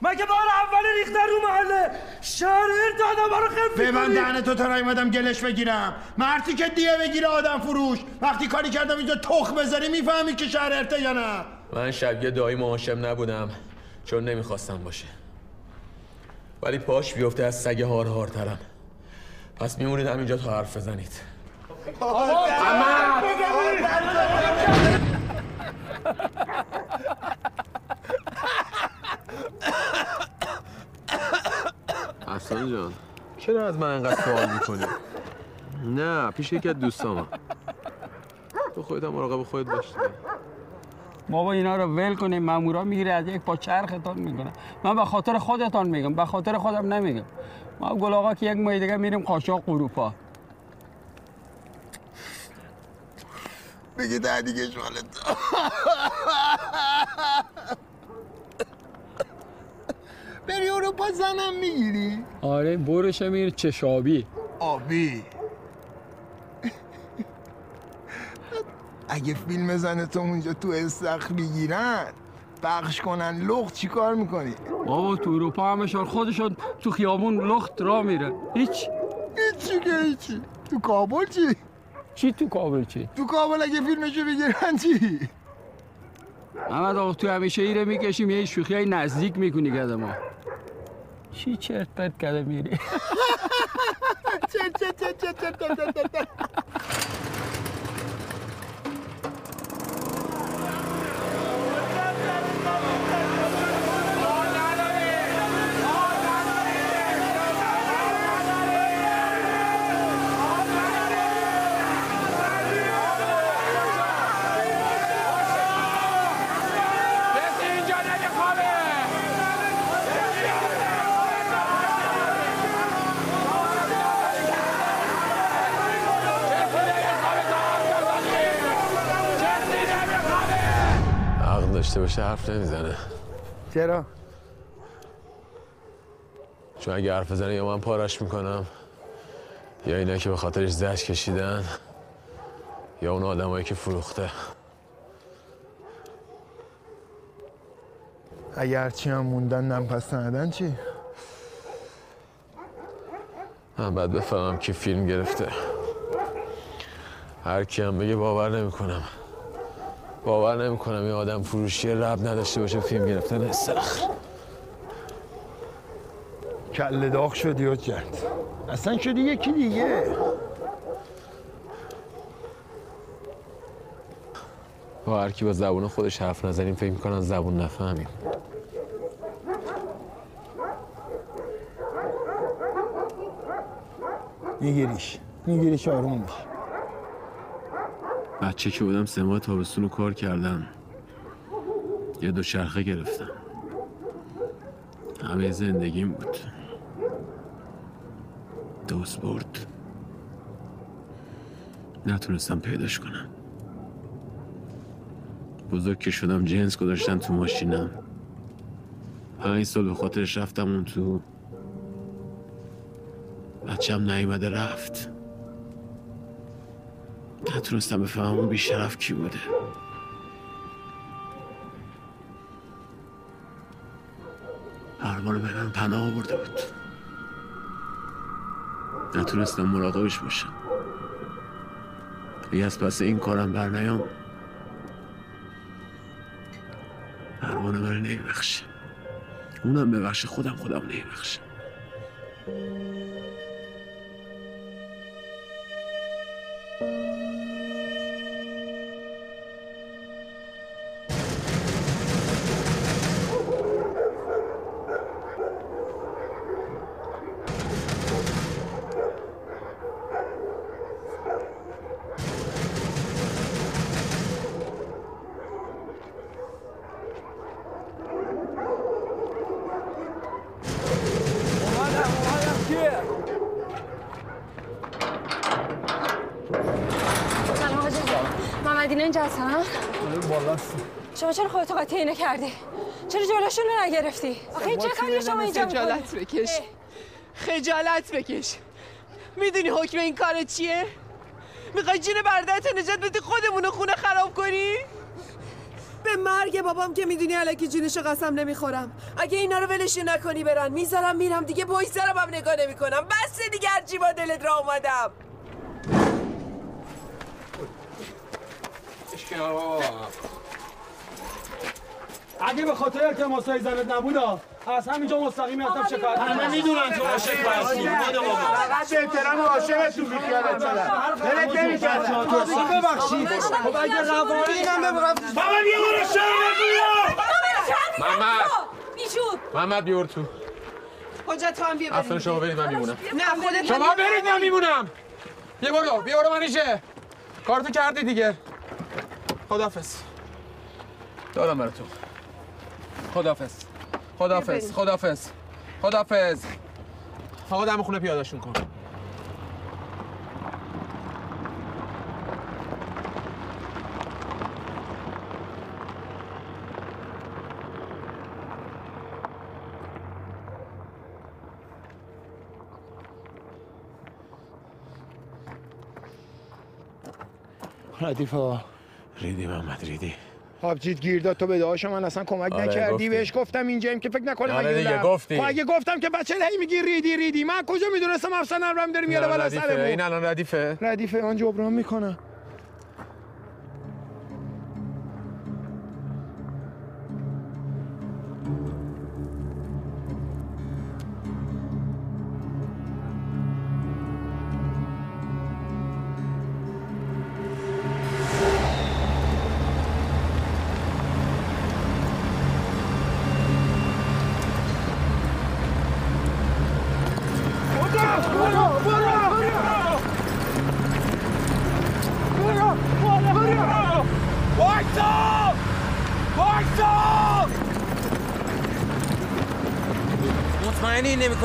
مگه بار اول ریختن رو محله؟ شهر دادم برای خیلی به من دهن تو تا نیومدم گلش بگیرم. مرتی که دیه بگیره آدم فروش. وقتی کاری کردم اینجا تخ بذاری می‌فهمی که شهر ارته یا نه؟ من شبیه دایی مهاشم نبودم. چون نمی‌خواستم باشه. ولی پاش بیفته از سگ هار هارترم پس میمونید همینجا تا حرف بزنید. احسان جان. چرا از من انقدر سوال می‌کنی؟ نه پیش یکی از دوستامم. تو خودت هم مراقب خودت باش دیگه. بابا اینا رو ول کنیم. مامورا می‌گیره از یک پا چرختان می‌کنه. من به خاطر خودتان میگم. به خاطر خودم نمیگم. ما گل آقا که یک ماه دیگه میریم قاشق اروپا. بگه ده دیگه شالت بری اروپا زنم می‌گیری آره برش میر چشابی آبی اگه فیلم زن تو اونجا تو استخر بگیرن پخش کنن لخت چی کار می‌کنی؟ بابا تو اروپا همشان خودشون تو خیابون لخت را میره هیچ هیچی که هیچی تو کابل چی؟ چی تو کابل چی؟ تو کابل اگه فیلمشو بگیرن چی؟ محمد آقا تو همیشه ایره می‌کشیم یه شوخی های نزدیک می‌کنی گده ما shi çertler kalemleri. çet çet çet çet çet çet çet. داشته باشه حرف نمی‌زنه چرا؟ چون اگه حرف بزنه یا من پارش می‌کنم یا اینا که به خاطرش زش کشیدن یا اون آدمایی که فروخته اگر چی هم موندن نم پس ندن چی؟ من بعد بفهمم که فیلم گرفته هر کی هم بگه باور نمی‌کنم باور نمی‌کنم یه آدم فروشی رب نداشته باشه فیلم گرفتن استخر کله داغ شدی و کرد اصلا شدی یکی دیگه. با هر کی با زبون خودش حرف نزنیم فکر می‌کنن زبون نفهمیم. میگیریش. میگیریش آروم باش. بچه که بودم سه ماه تابستون رو کار کردم. یه دو چرخه گرفتم. همه زندگیم بود. دوست برد. نتونستم پیداش کنم. بزرگ که شدم جنس گذاشتن تو ماشینم. پنج سال به خاطرش رفتم اون تو. بچم نیومده رفت. نتونستم بفهمم اون بیشرف کی بوده. هرمان به من پناه آورده بود. نتونستم مراقبش باشم. اگه از پس این کارم بر نیام هرمان من نمیبخشه اونم ببخشه خودم خودم نمیبخشه سلام حاجی محمدینه اینجا هستن شما چرا خودتو قاطی اینه کردی؟ چرا جلوشون رو نگرفتی؟ آخه این چه کاری شما اینجا خجالت؟ بکش. خجالت بکش. می‌دونی حکم این کار چیه؟ می‌خوای جون برادرت نجات بدی خودمون رو خونه خراب کنی؟ به مرگ بابام که می‌دونی علکی جونشو قسم نمی‌خورم. اگه اینا رو ولش نکنی برن. می‌ذارم میرم دیگه بایسترم هم نگاه نمی‌کنم. بس دیگه هرچی با دلت را اومدم. اگه به خاطر التماسای زنت نبودا از همینجا مستقیم رفتم شکایت همه می‌دونن تو عاشق هستی. فقط به احترام عاشقتون بیخیالت شدم دلت نمی‌کرد. ببخشید. خب اگه روانی اینم ببخشید بابا بیا. برو شهر محمد محمد بیار تو. حجت تو هم بیا بریم. اصلا شما برید من میمونم. نه خودت شما برید من میمونم. بیا برو بیا برو منیشه کارتو کردی دیگه. خدافز دادم برای خدافز خدافز خدافز خدافز آقا دم خونه پیادشون کن. ردیفا ریدی محمد ریدی. آبجیت گیر داد تو به دعاش من اصلا کمک آره، نکردی گفتی. بهش گفتم اینجاییم که فکر نکنه آره دیگه،. گفتی. خب اگه گفتم که بچه هی میگی ریدی ریدی من کجا می‌دونستم افسر نرم داری میاره بالا سرمون این الان ردیفه ردیفه آن جبران می‌کنه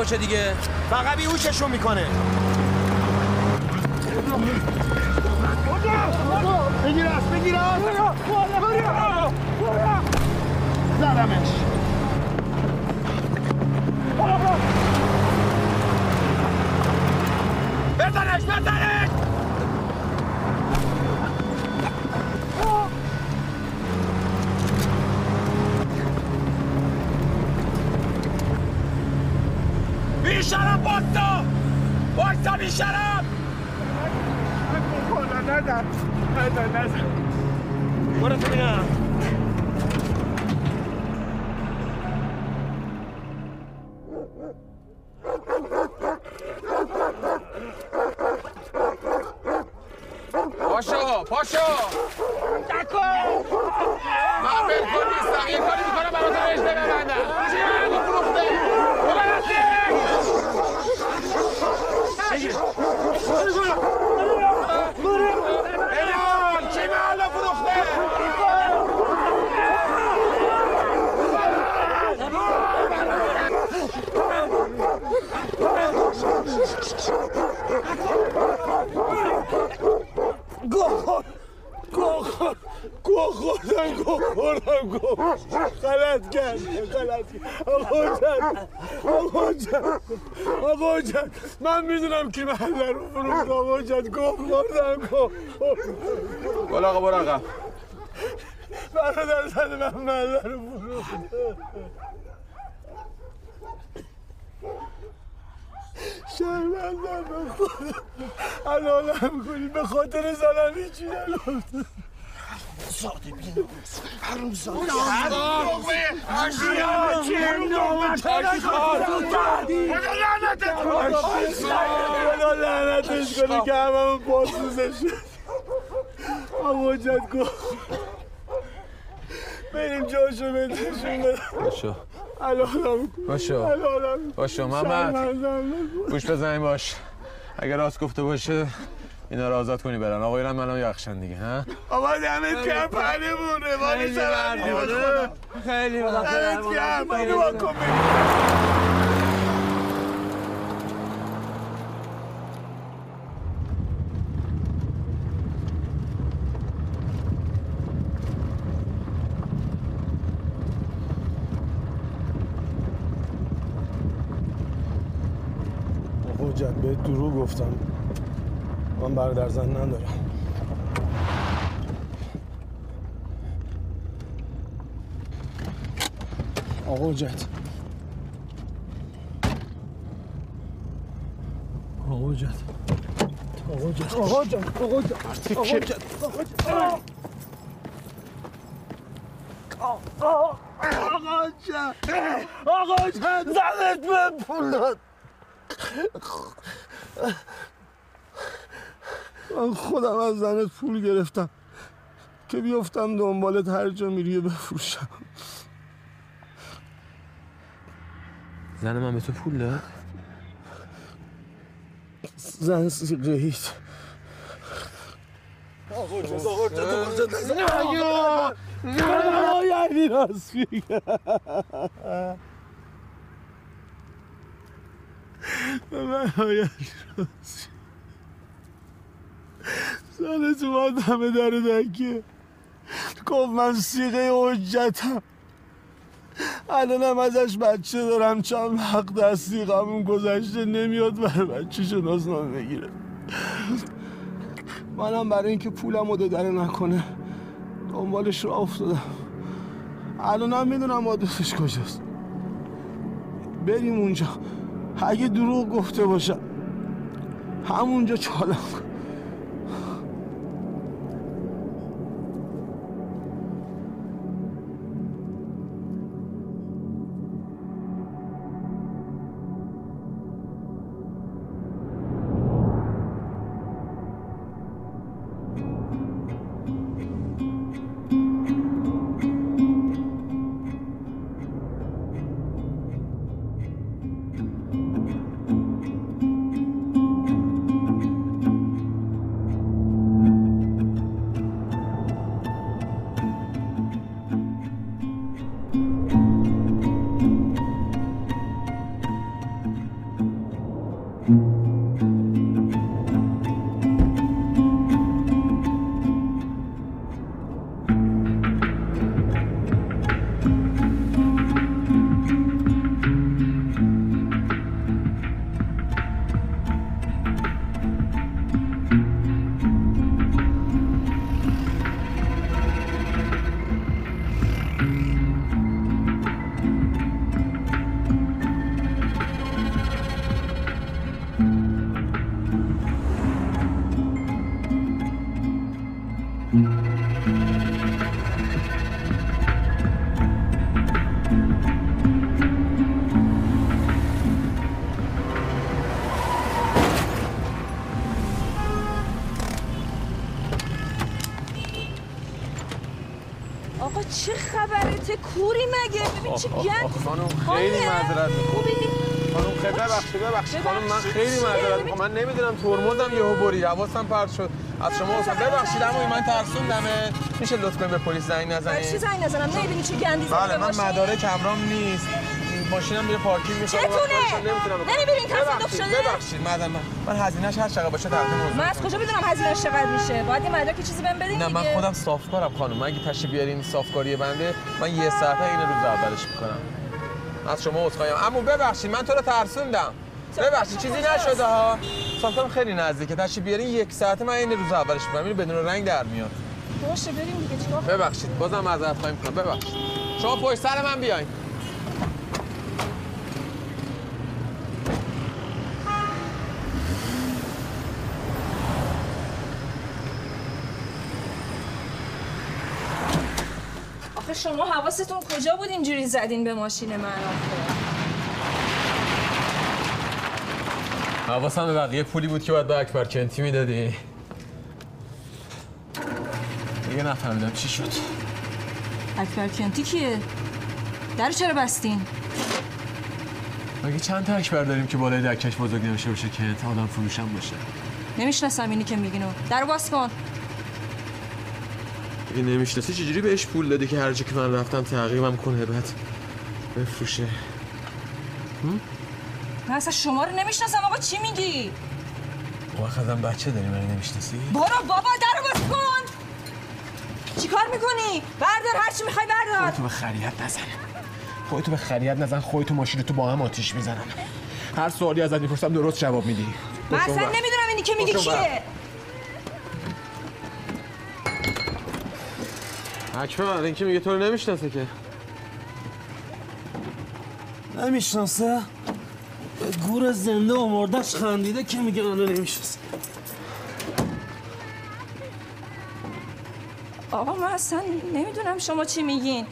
نمی‌کشه دیگه. فقط بیهوششون می‌کنه. می‌دونم کی محله رو فروخت آقا جان گو خوردم برو آقا برو عقب برادر زن من محله رو فروخت شرمندم به خودم الانم کنی به خاطر زنم هیچی نگفتم زاده بیروز حروم زاده هر لغمه اشیا چیم نومت کار خدا لعنتت کنه خدا لعنتش کنه که همه پاسوزش اما حجت گفت بریم جاشو بنتشون بدم الانم باشو. باشو محمد. گوش بزنیم باش. اگر راست گفته باشه اینا رو آزاد کنی برن. آقایان منم یخشن دیگه ها؟ آقا دمت گرم پهلمون روانی به خدا. خیلی دمت گرم اینو واکن حجت بهت دروغ گفتم. من برادر زن ندارم آقا حجت آقا حجت آقا حجت آقا حجت آقا حجت آقا حجت آقا حجت آقا حجت آقا حجت زنت به پول داد من خودم از زنت پول گرفتم که بیفتم دنبالت هر جا میری و بفروشم زن من به تو پول داد زن سیقهیت آقا جد آقا جد آقا جد نه یعنی راست میگه من باید راست سال تو باید همه در دکه گفت من سیغه حجتم. الانم ازش بچه دارم چند حق دستی قبول گذشته نمیاد برای بچهشو نازنامه بگیره. منم برای اینکه پولم رو دادن نکنه دنبالش رو افتادم. الانم می‌دونم آدرسش کجاست. بریم اونجا. اگه دروغ گفته باشم همونجا چالم خانم خیلی معذرت می‌خوام. خانم خیلی ببخشید ببخشید. خانم من خیلی معذرت می‌خوام. من نمی‌دونم ترمزم یهو برید حواسم پرت شد. از شما اصلا ببخشید اما من ترسوندمه. میشه لطفا به پلیس زنگ برای چی نزنید زنگ نزنم؟ نمی‌بینی چه گندی بله من؟ مدارک امرام نیست. ماشینم میره پارکینگ می‌خوره چتونه؟ نمی‌بینین تصادف شده؟ ببخشید. من من هزینه‌ش هر چقدر باشه تقدیم موضوع من از کجا بدونم هزینه‌اش چقدر میشه؟ باید یه مدرک چیزی بهم بدین نه من. خودم صافکارم خانم. من اگه تشریف بیارین صافکاری بنده من یه ساعته این روز اولش می‌کنم. از شما عذرخواهی اما ببخشید من تو رو ترسوندم. ببخشید چیزی نشده ها. صافکارم خیلی نزدیکه. تشریف بیارین یک ساعته من این روز اولش می‌کنم. اینو بدون رنگ در میاد. باشه بریم دیگه. چیکار؟ ببخشید بازم معذرت خواهی می‌کنم. ببخشید. شما پشت سر من بیاین آخه شما حواستون کجا بود اینجوری زدین به ماشین من؟ آخه حواسم به بقیه پولی بود که باید به اکبر کنتی می‌دادی. دیگه نفهمیدم چی شد. اکبر کنتی کیه؟ در چرا بستین؟ مگه چند تا اکبر داریم که بالای دکش بزرگ نمیشه باشه که آدم فروشم باشه؟ نمی‌شناسم اینی که میگینو در باز کن. اگه نمی‌شناسی چجوری بهش پول دادی که هر جا که من رفتم تعقیبم کنه؟ بعد بفروشه. من اصلا شما رو نمی‌شناسم آقا چی میگی؟ وقت ازم بچه داری من نمی‌شناسی؟ برو بابا در باز کن! چیکار می‌کنی؟ بردار هر چی می‌خوای بردار! خودتو به خریت نزن. خودتو به خریت نزن خودتو ماشین تو با هم آتیش می‌زنم هر سوالی ازت می‌پرسم درست جواب میدی. من اصلا نمی‌دونم اینی که میگی کیه. اکبر این که میگه تو رو نمی‌شناسه که. نمی‌شناسه؟ به گور زنده و مردش خندیده که میگه منو نمی‌شناسه. آقا من اصلا نمی‌دونم شما چی میگین.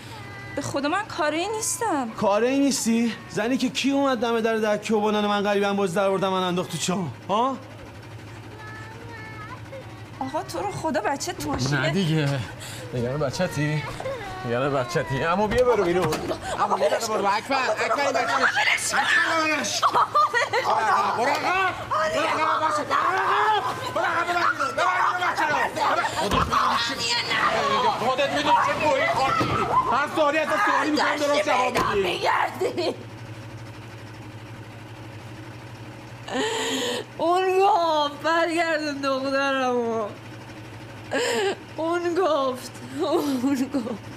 به خدا من کاری نیستم. کاره ای نیستی؟ زنی که کی اومد دم در دکه و بانن من غریبم باز در بردم من انداخت تو چام ها؟ آقا تو رو خدا بچه تو ماشینه نه دیگه. نگران بچتی؟ نگران بچتی. اما بیا برو بیرون. اما بیا برو برو اکبر اکبر این بچه. اکبر برش برو آقا برو آقا باشه برو آقا برو آقا خودت می‌دونی چه گویی خوردی هر سوالی ازت سوالی می‌کنم درست جواب میدی. اون گفت برگردون دخترمو. اون گفت اون گفت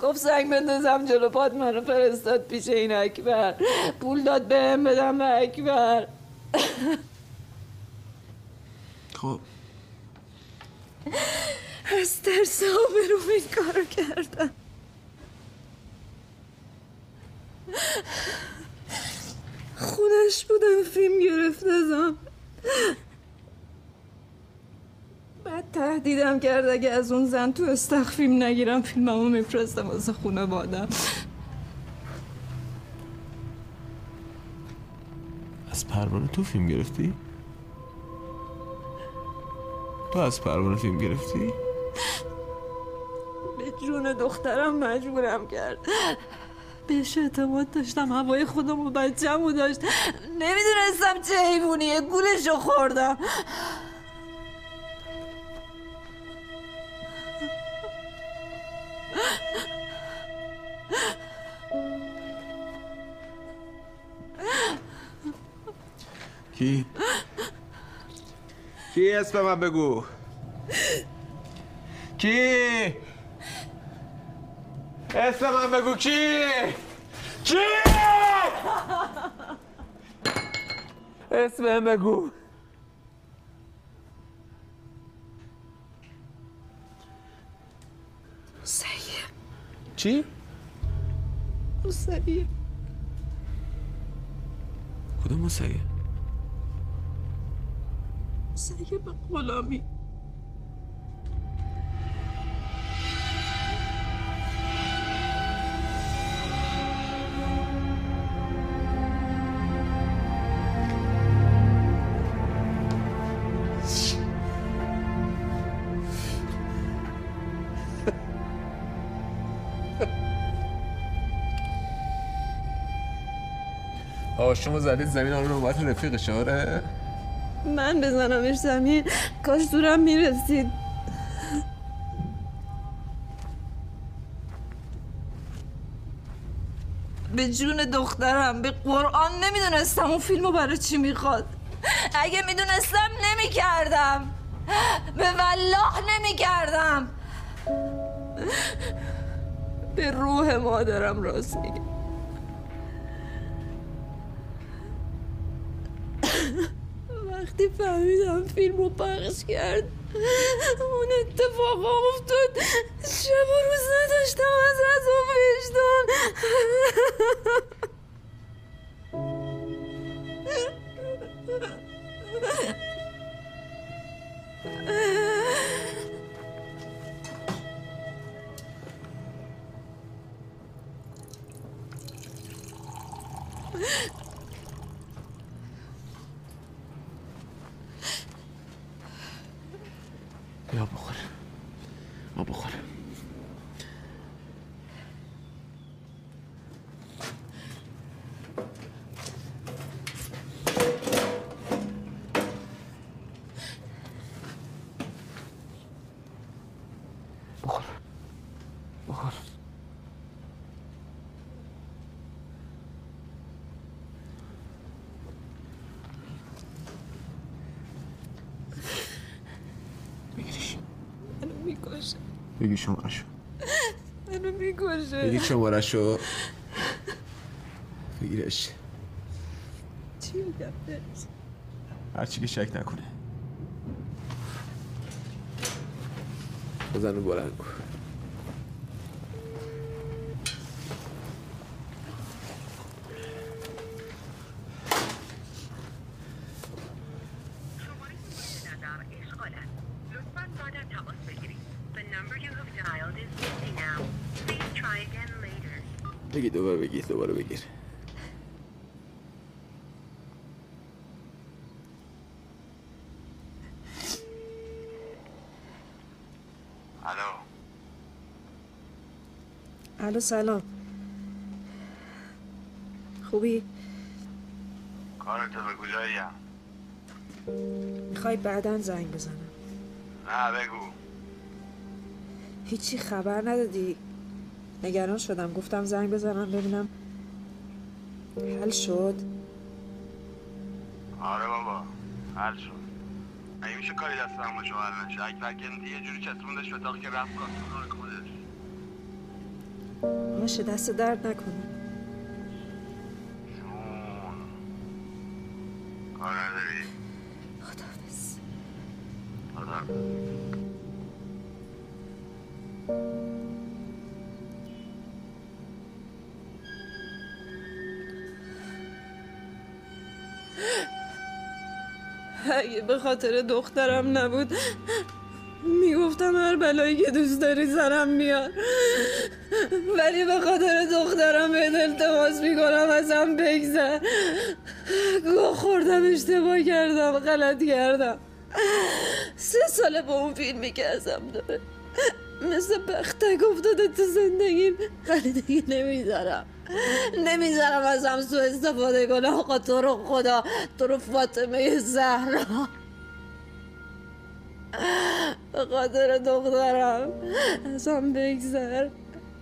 گفت سنگ بندازم جلو پات منو فرستاد پیش این اکبر. پول داد بهم بدم به اکبر. خب. از ترس آبروم این کارو کردم. خودش بودم فیلم گرفت ازم. بعد تهدیدم کرد اگه از اون زن تو استخ فیلم نگیرم فیلممو میفرستم واسه خونه بادم از پروانه تو فیلم گرفتی؟ تو از پروانه فیلم گرفتی؟ به جون دخترم مجبورم کرد بهش اعتماد داشتم هوای خودم و بچه‌مو داشت نمی‌دونستم چه حیوانیه گولشو خوردم کی؟ کی اسم من بگو کی؟ اسم من بگو کی؟ کی؟ اسم من بگو چی؟ سیه کدوم موسیقی؟ سیه به غلامی آشمو زدید زمین آن نوبت رفیقش آره؟ من بزنمش زمین. کاش دورم می‌رسید. به جون دخترم به قرآن نمی‌دونستم اون فیلمو برای چی می‌خواد. اگه می‌دونستم نمی‌کردم. به والله نمی‌کردم. به روح مادرم راست میگم وقتی فهمیدم فیلم رو پخش کرد اون اتفاق افتاد. شب و روز نداشتم از از و وجدان یا بخور ما بخور بخور بخور بگیرش منو می‌کشه بگی شمارشو. منو می‌کشه. بگی شمارشو. بگیرش. چی بهش؟ هرچی که شک نکنه. بزن رو بلند کن بگی دوباره بگیر دوباره بگیر الو الو سلام. خوبی؟ کارتو بگو جاییم می‌خوای بعدا زنگ بزنم. نه بگو. هیچی خبر ندادی؟ نگران شدم گفتم زنگ بزنم ببینم حل شد؟ آره بابا حل شد. اگه میشه کاری دستم باشه حل نشه اگه یه جوری چسبوندش به که رفت باشه دست درد نکنه. کار نداری خداحافظ. خدا اگه به خاطر دخترم نبود می‌گفتم هر بلایی که دوست داری سرم میاد ولی به خاطر دخترم به التماس می‌کنم ازم بگذر. گوه خوردم اشتباه کردم غلط کردم. سه ساله با اون فیلمی که ازم داره. مثل بختک افتاده تو زندگیم. ولی دیگه نمی‌ذارم. نمی‌ذارم ازم سو استفاده کنه آقا تو رو خدا تو رو فاطمه زهرا. به خاطر دخترم ازم بگذر.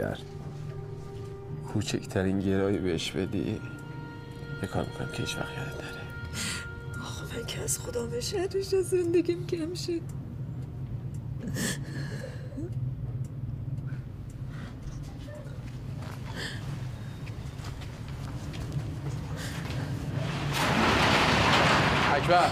اگر کوچکترین گرایی بهش بدی بکار می‌کنم که هیچوقت یادت نره. آخه من که از خدا به شدش از زندگیم کم شد. اکبر.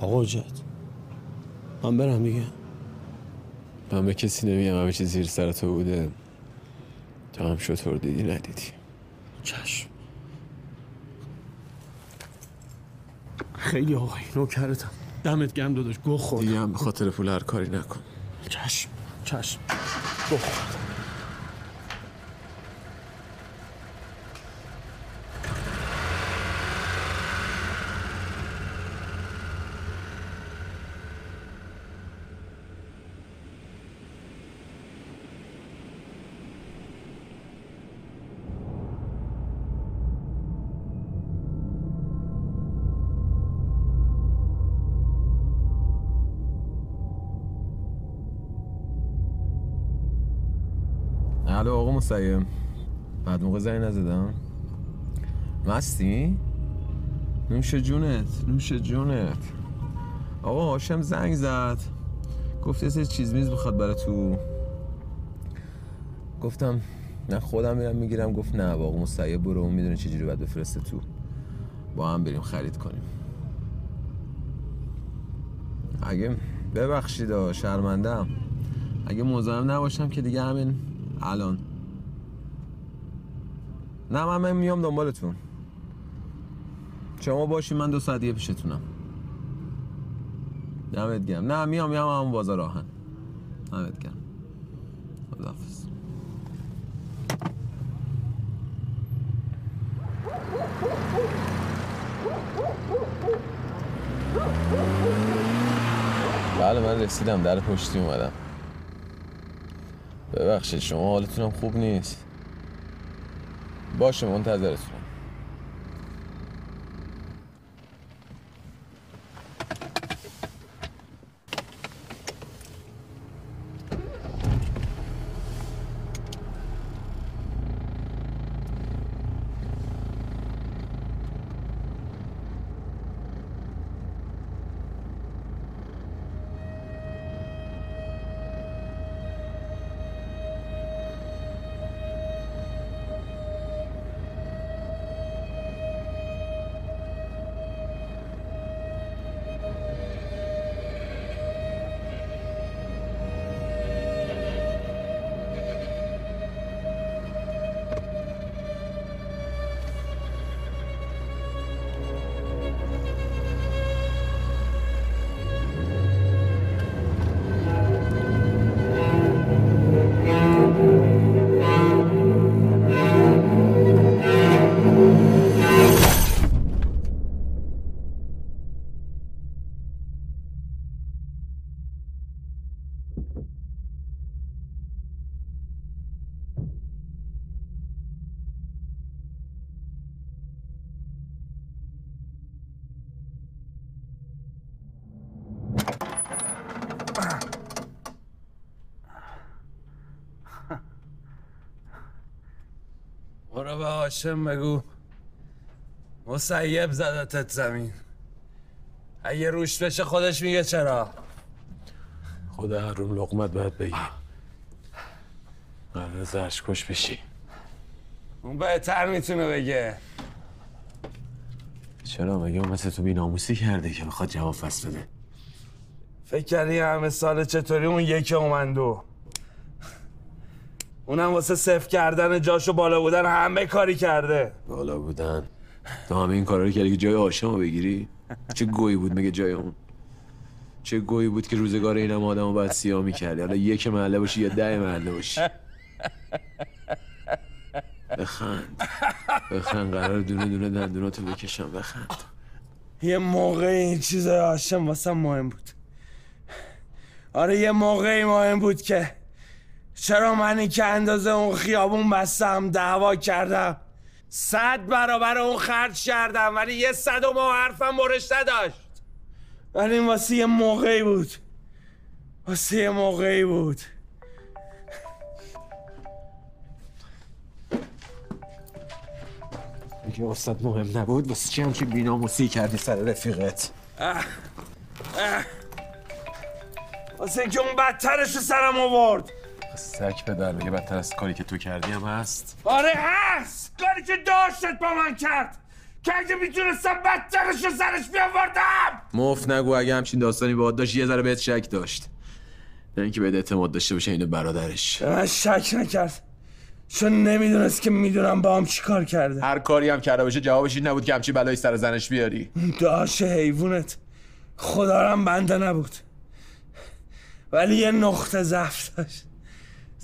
آقا جد من برم دیگه. من به کسی نمیگم همه چیز زیر سر تو بوده. تو هم شطور دیدی ندیدی. چشم. خیلی آقای نوکرتم. دمت گم داداش گو خورد دیگه هم به خاطر پول هر کاری نکن. چشم چشم. گو خورد مسیم بعد موقع زنگ نزدم. مستی؟ نوش جونت نوش جونت. آقا هاشم زنگ زد. گفت یه چیز میز بخواد برای تو. گفتم نه خودم میرم می‌گیرم. گفت نه با آقا مسیب برو. اون می‌دونه چجوری باید بفرسته تو. با هم بریم خرید کنیم. اگه ببخشید آ، شرمندم اگه مزاحم نباشم که دیگه همین الان. نه من, من میام دنبالتون. شما باشین من دو ساعت دیگه پیشتونم. دمت گرم. نه میام میام همون بازار آهن. دمت گرم. خداحافظ. بله من رسیدم. در پشتی اومدم. ببخشید شما حالتونم خوب نیست. باشه منتظرتونم برو به هاشم بگو. مسیب زدتت زمین. اگه روش بشه خودش میگه چرا؟ خدا هر روم لقمت باید بگی. قرار زرش کش بشی. اون بهتر می‌تونه بگه. چرا؟ مگه اون مثل تو بیناموسی کرده که بخواد جواب فصل بده؟ فکر کردی همه سال چطوری اون یکی اومندو؟ اونم واسه صفر کردن جاشو بالا بودن همه کاری کرده. بالا بودن. تو همه این کارا رو کردی که جای آشامو بگیری؟ چه گویی بود مگه جای اون؟ چه گویی بود که روزگار اینم آدم رو باید سیاه می‌کردی؟ حالا یک محله باشی یا ده محله باشی؟ بخند. بخند. قرار دونه دونه دندوناتو بکشم. بخند. یه موقع این چیزای هاشم واسه مهم بود. آره یه موقعی مهم بود که چرا منی که اندازه اون خیابون بستم دعوا کردم؟ صد برابر اون خرج کردم ولی یه صد و ما حرفم برش نداشت ولی این واسه یه موقعی بود. واسه یه موقعی بود. میگه واسه مهم نبود واسه چی همچین بیناموسی کردی سر رفیقت؟ اه. اه. واسه اینکه اون بدترش رو سرم آورد. سک پدر میگه بدتر از کاری که تو کردی هم هست. آره هست! کاری که داشتت با من کرد! که اگه می‌تونستم بدترش رو سرش بیاوردم! مفت نگو اگه همچین داستانی باید داشت یه ذره بهت شک داشت. نه اینکه بهت اعتماد داشته باشه اینو برادرش. به من شک نکرد. چون نمی‌دونست که می‌دونم با هم چیکار کرده. هر کاری هم کرده باشه جوابش این نبود که همچی بلایی سر زنش بیاری. داش حیوونت خدارم بنده نبود. ولی یه نقطه ضعف داشت.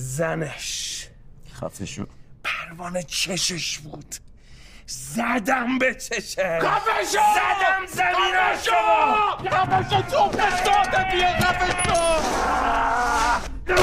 زنش خفه شو پروانه چشش بود زدم به چشه خفه شو! زدم زمین خفه شو! خفه شو تو پستاده دیگه خفه شو! تو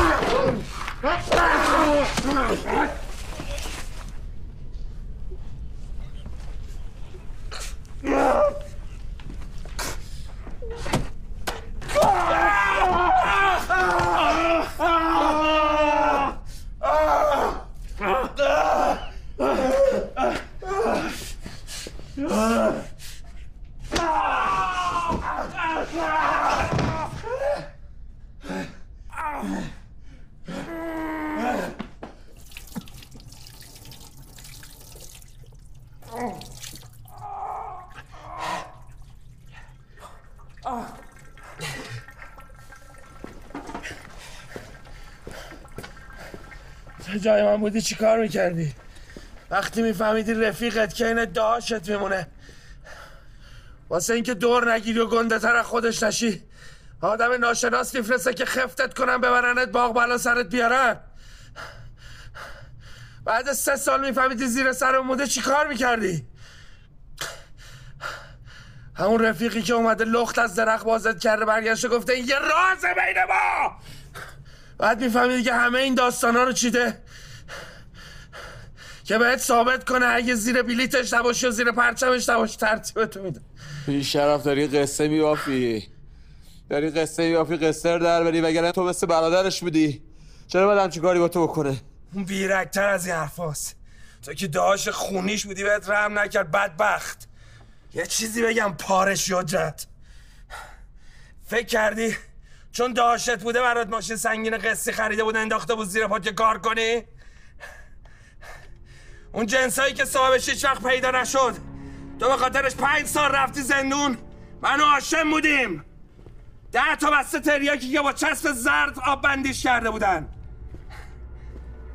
جای من بودی چی کار می‌کردی؟ وقتی میفهمیدی رفیقت که این داشت میمونه. واسه اینکه دور نگیری و گنده تر خودش نشی. آدم ناشناس میفرسته که خفتت کنن ببرنت باغ بالا سرت بیارن بعد سه سال میفهمیدی زیر سر موده چی کار می‌کردی؟ همون رفیقی که اومده لخت از درخت بازت کرده برگشته گفته یه رازه بین ما! بعد میفهمیدی که همه این داستانا رو چیده؟ که بهت ثابت کنه اگه زیر بلیتش نباشی و زیر پرچمش نباشی ترتیبتو میده. این شرف داری قصه میبافی. داری قصه میبافی قصه رو در بری وگرنه تو مثل برادرش بودی. چرا باید همچین کاری با تو بکنه؟ اون بیرکتر از این حرفاست. تو که داش خونیش بودی بهت رحم نکرد بدبخت. یه چیزی بگم پارش یاجت فکر کردی چون داشت بوده برات ماشین سنگین قصی خریده بود انداخته بود زیر پات که کار کنی؟ اون جنسایی که صاحبش هیچ وقت پیدا نشد. تو به خاطرش پنج سال رفتی زندون. من و هاشم بودیم. ده تا بسته تریاکی که با چسب زرد آب بندیش کرده بودن.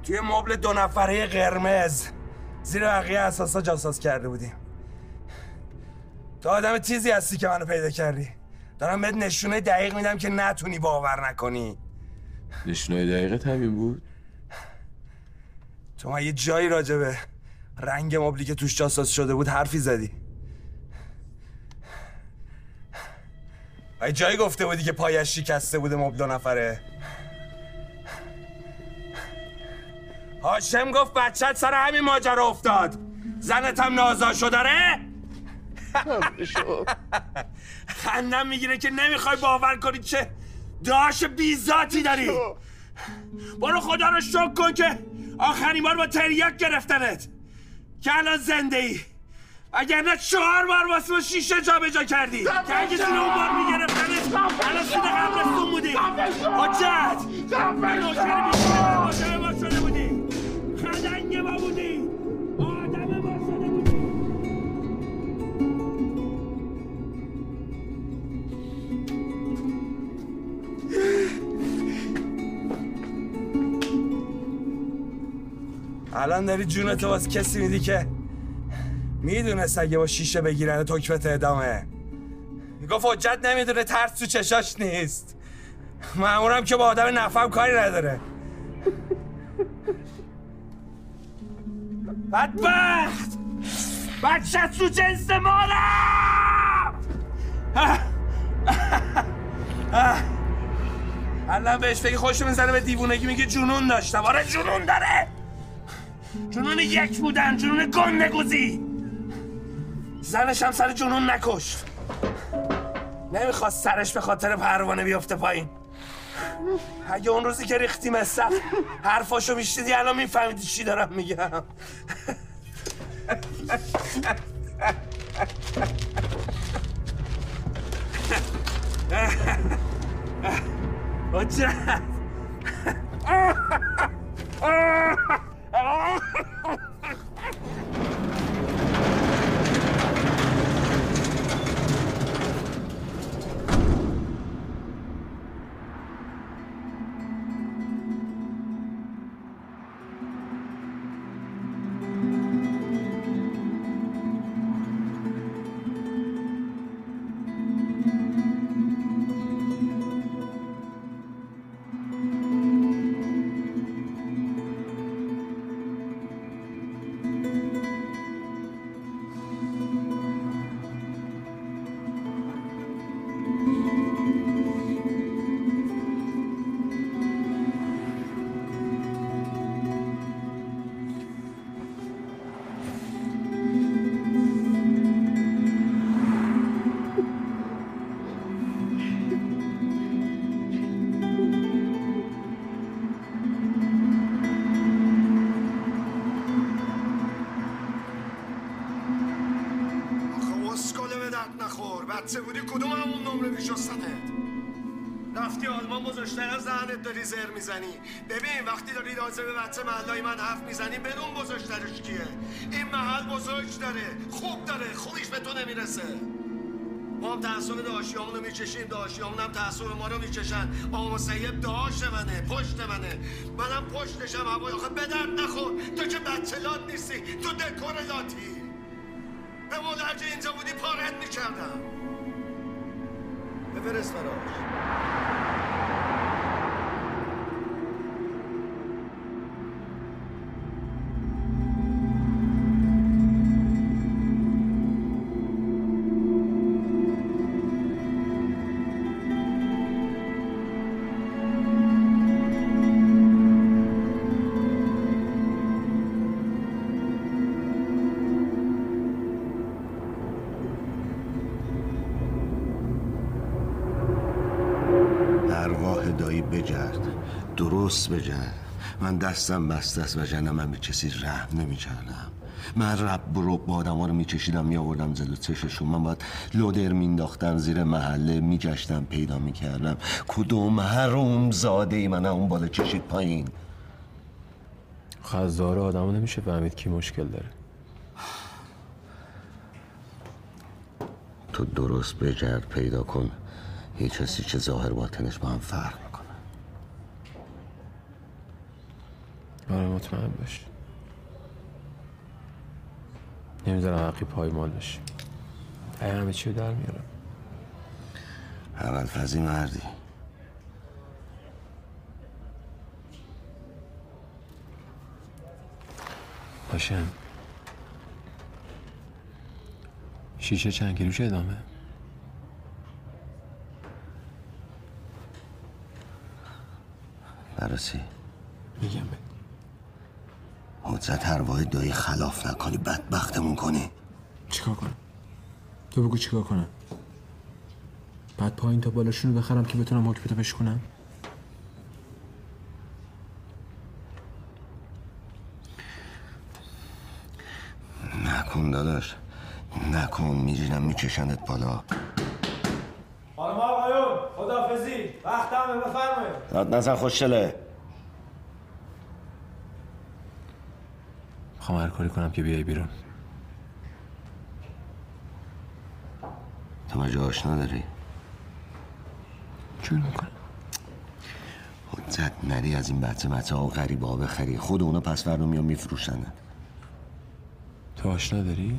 توی مبل دو نفره قرمز زیر بقیه اساسا جاساس کرده بودیم. تو آدم تیزی هستی که منو پیدا کردی. دارم بهت نشونه دقیق میدم که نتونی باور نکنی. نشونه دقیقه همین بود؟ تو ما یه جایی راجبه؟ رنگ مبلی که توش جاساس شده بود حرفی زدی. یه جایی گفته بودی که پایش شکسته بوده مبل دو نفره؟ هاشم گفت بچت سر همین ماجرا افتاد. زنت هم نازا داره خندم می‌گیره که نمی‌خوای باور کنی چه داش بیزاتی داری. برو خدا رو شکر کن که آخرین بار با تریاک گرفتنت. که الان زنده ای اگر نه چهار بار واسه ما شیشه جا به جا کردی که اگه زیر اون بار میگرفتنت الان سید قبرستون بودی. حجت. نوکر بیشتر ما شده بودی. خدنگ ما بودی. آدم ما شده بودی. الان داری جونتو واسه کسی میدی که می‌دونست اگه با شیشه بگیرن تکفت ادامه. می‌گفت حجت نمی‌دونه ترس تو چشاش نیست. مامورم که با آدم نفهم کاری نداره. بدبخت! بچه تو جنس مالم الان بهش فکر خوش می‌زنه به دیوونگی میگه جنون داشتم. آره جنون داره! جنون یک بودن جنون گنده گوزی زنش هم سر جنون نکشت نمی‌خواست سرش به خاطر پروانه بیفته پایین اگه اون روزی که ریختی مصف حرفاشو میشنیدی الان میفهمیدی چی دارم میگم حجت Ah! بچه بودی؟ کدوم همون نمره میشستنت رفتی آلمان بزرگتر از زنت داری زر می‌زنی. ببین وقتی داری راجع به بچه محلای من حرف می‌زنی بدون بزرگترش کیه؟ این محل بزرگ داره خوب داره خوبیش به تو نمی‌رسه. ما هم تحصیل داشیامون رو میچشیم داشیامون هم تحصیل ما رو میچشن. آقا سیب داشت منه پشت منه. منم پشتشم هوای آخه به درد نخور. تو که بچه لات نیستی تو دکور لاتی. به مدرجه اینجا بودی پارت می‌کردم. بفرست براش. درست بجرد من دستم بسته است و جنم من به کسی رحم نمی کردم من رب و رب آدم ها رو میکشیدم میآوردم جلو چششون. من باید لودر مینداختم زیر محله میگشتم پیدا می‌کردم. کدوم حروم زاده ای من اون بالا کشید پایین؟ خزار آدم نمیشه فهمید کی مشکل داره. تو درست بجرد پیدا کن. یه کسی که ظاهر باطنش با هم فرق آره مطمئن باش نمی‌ذارم حقی پایمال بشه ای همه چی رو در میارم. اول فضی مردی. باشم. شیشه چند کیلوش ادامه. برسی میگم به حجت ارواح دایی خلاف نکنی بدبختمون کنی. چیکار کنم؟ تو بگو چیکار کنم؟ بعد پایین تا بالاشونو بخرم که بتونم حکمتو بشکنم نکن داداش. نکن میرینم میکشنت بالا. خانم آقایون خدافزی وقت همه بفرمایید. داد نزن خوشله می‌خوام هر کاری کنم که بیای بیرون. تو مجا آشنا داری؟ جور می‌کنم حجت نری از این بچه بچه ها غریبه ها بخری. خود اونا پس فردا میان میفروشنت. تو آشنا داری؟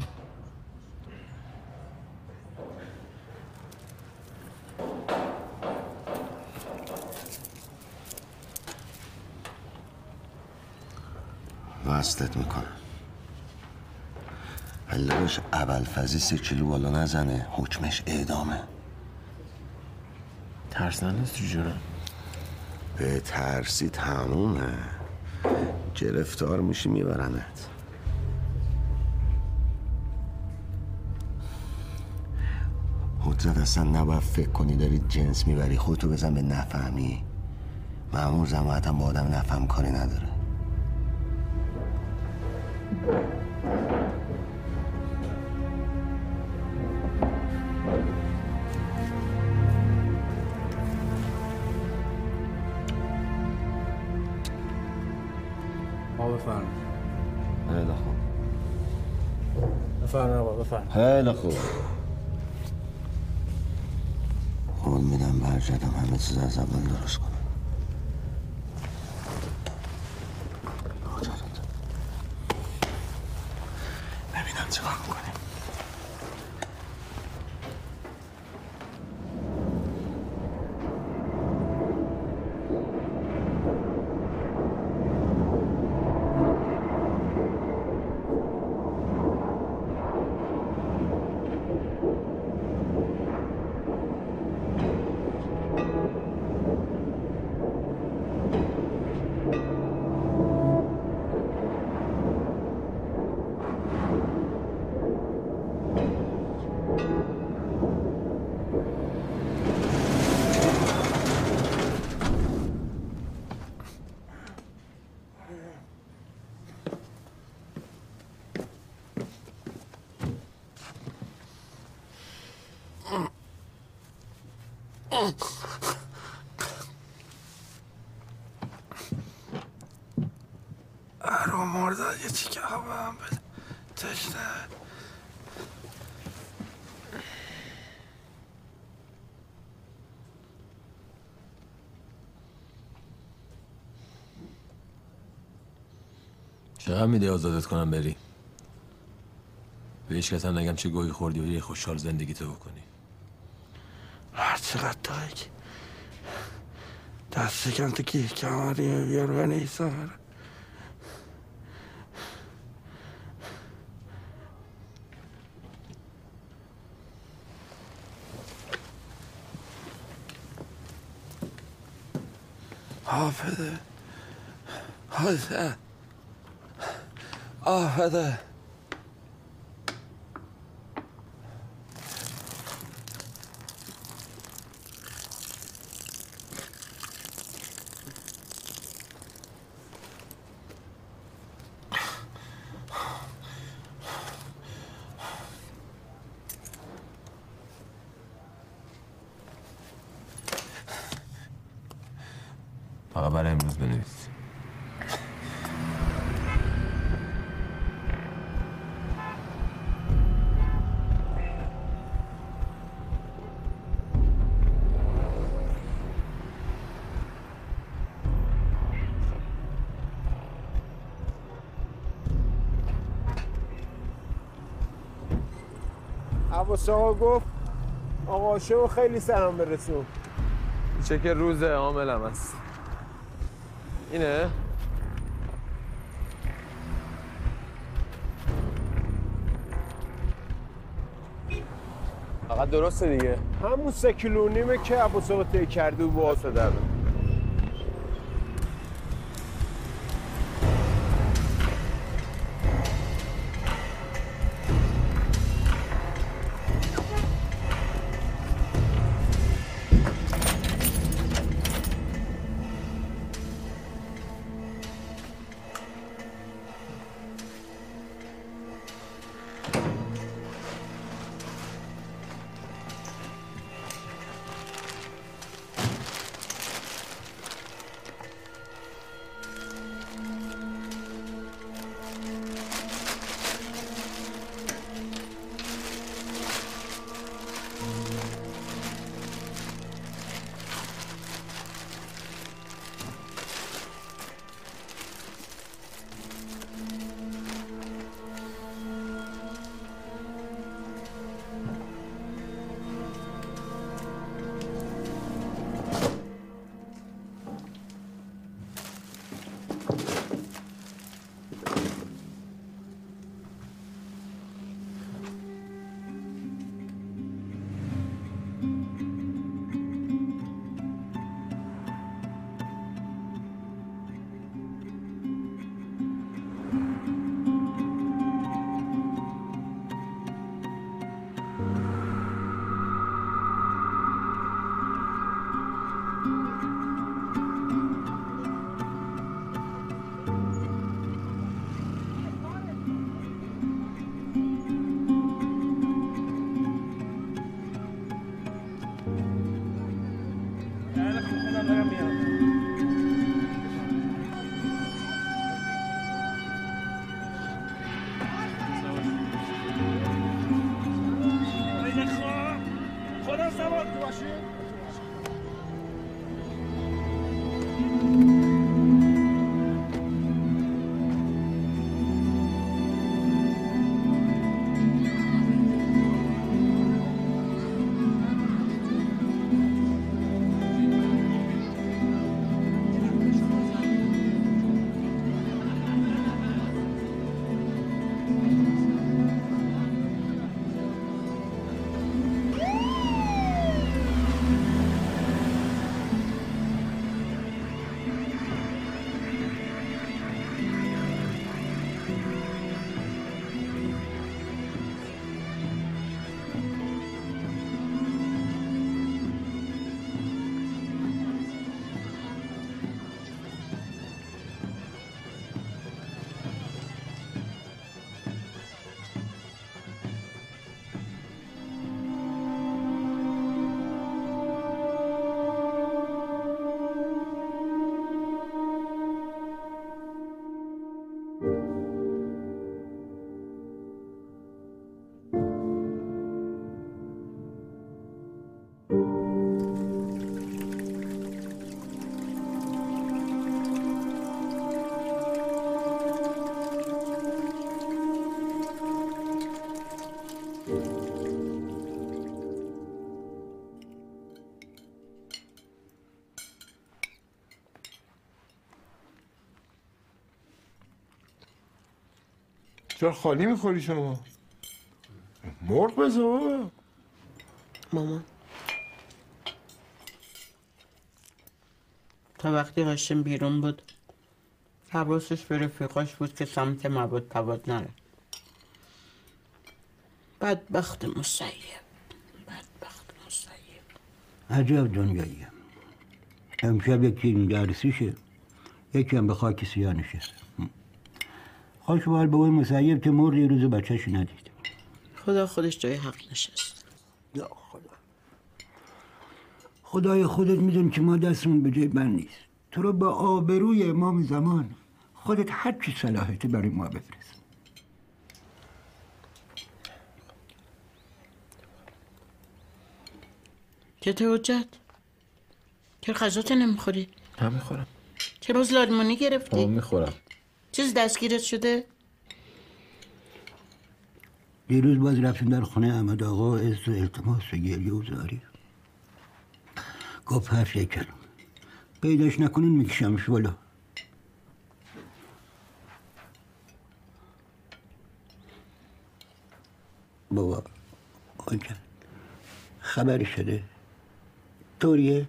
وصلت می‌کنم. علش اول فضی سه کیلو بالا نزنه. حکمش اعدامه. تو جونم به ترسی تمومه. گرفتار میشی میبرنت. حجت اصلا نباید فکر کنی داری جنس می‌بری. خودتو بزن به نفهمی. معمول زماعتم با آدم نفهم کاری نداره. بفرم خیلی خوب. بفرم آقا بفرم خیلی خوب. قول میدم برگردم همه چیز از اول درست کنم. که هم بده تشنه چقدر میده آزادت کنم بری؟ به هیچ کس هم نگم چه گوهی خوردی و یه خوشحال زندگی تو بکنی. هر چقدر دایک دست شکن تو گیه کمری بیار for. What oh, is that? Oh, for. عباس آقا گفت آقا شو خیلی سلام برسون. چه که روز عاملم هست اینه؟ فقط درسته دیگه. همون سه کیلو نیمه که عباس آقا طی کرده و با در. چرا خالی می‌خوری شما؟ مرغ بذار مامان. تا وقتی هاشم بیرون بود حواسش به رفیقاش بود که سمت مواد پواد نره. بدبخت مسیب. عجب دنیاییه. امشب یکی این درسیشه یکی هم به خاک سیاه خوش بال به اون مسیب که مرد یه روز بچهش ندید. خدا خودش جای حق نشست. یا خدا. خدای خودت میدون که ما دستمون به جای بند نیست. تو رو با آبروی امام زمان خودت هر چی صلاحیتی برای ما بفرست. چطور حجت؟ چرا غذاتو نمی‌خوری؟ هم می‌خورم. چرا باز لالمونی گرفتی؟ آه می‌خورم. چیز دستگیرت شده؟ دیروز باز رفتیم در خونه احمد آقا از و التماس و گریه و زاری. گفت حرف کلم پیداش نکنین میکشمش بالا. بابا آنجا. خبری شده. طوریه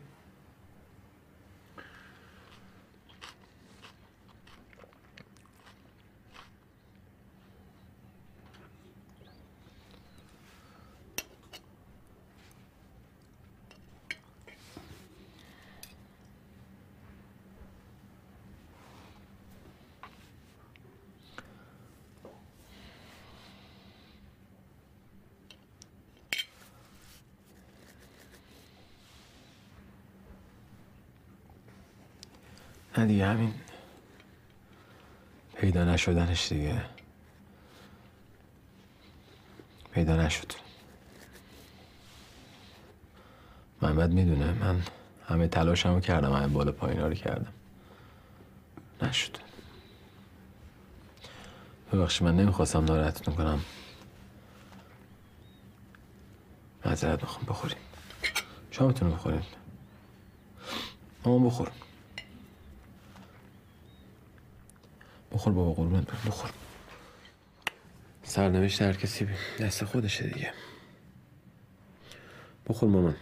نه دیگه همین پیدا نشدنش دیگه. پیدا نشد. محمد می‌دونه من همه تلاشمو کردم همه بالا پایینا رو کردم. نشد. ببخشید من نمی‌خواستم ناراحتتون کنم معذرت می‌خوام بخوریم. شامتون رو بخوریم. اما بخور. بخور بابا قربونت. برم بخور. سرنوشت هر کسی دست خودشه دیگه. بخور مامان.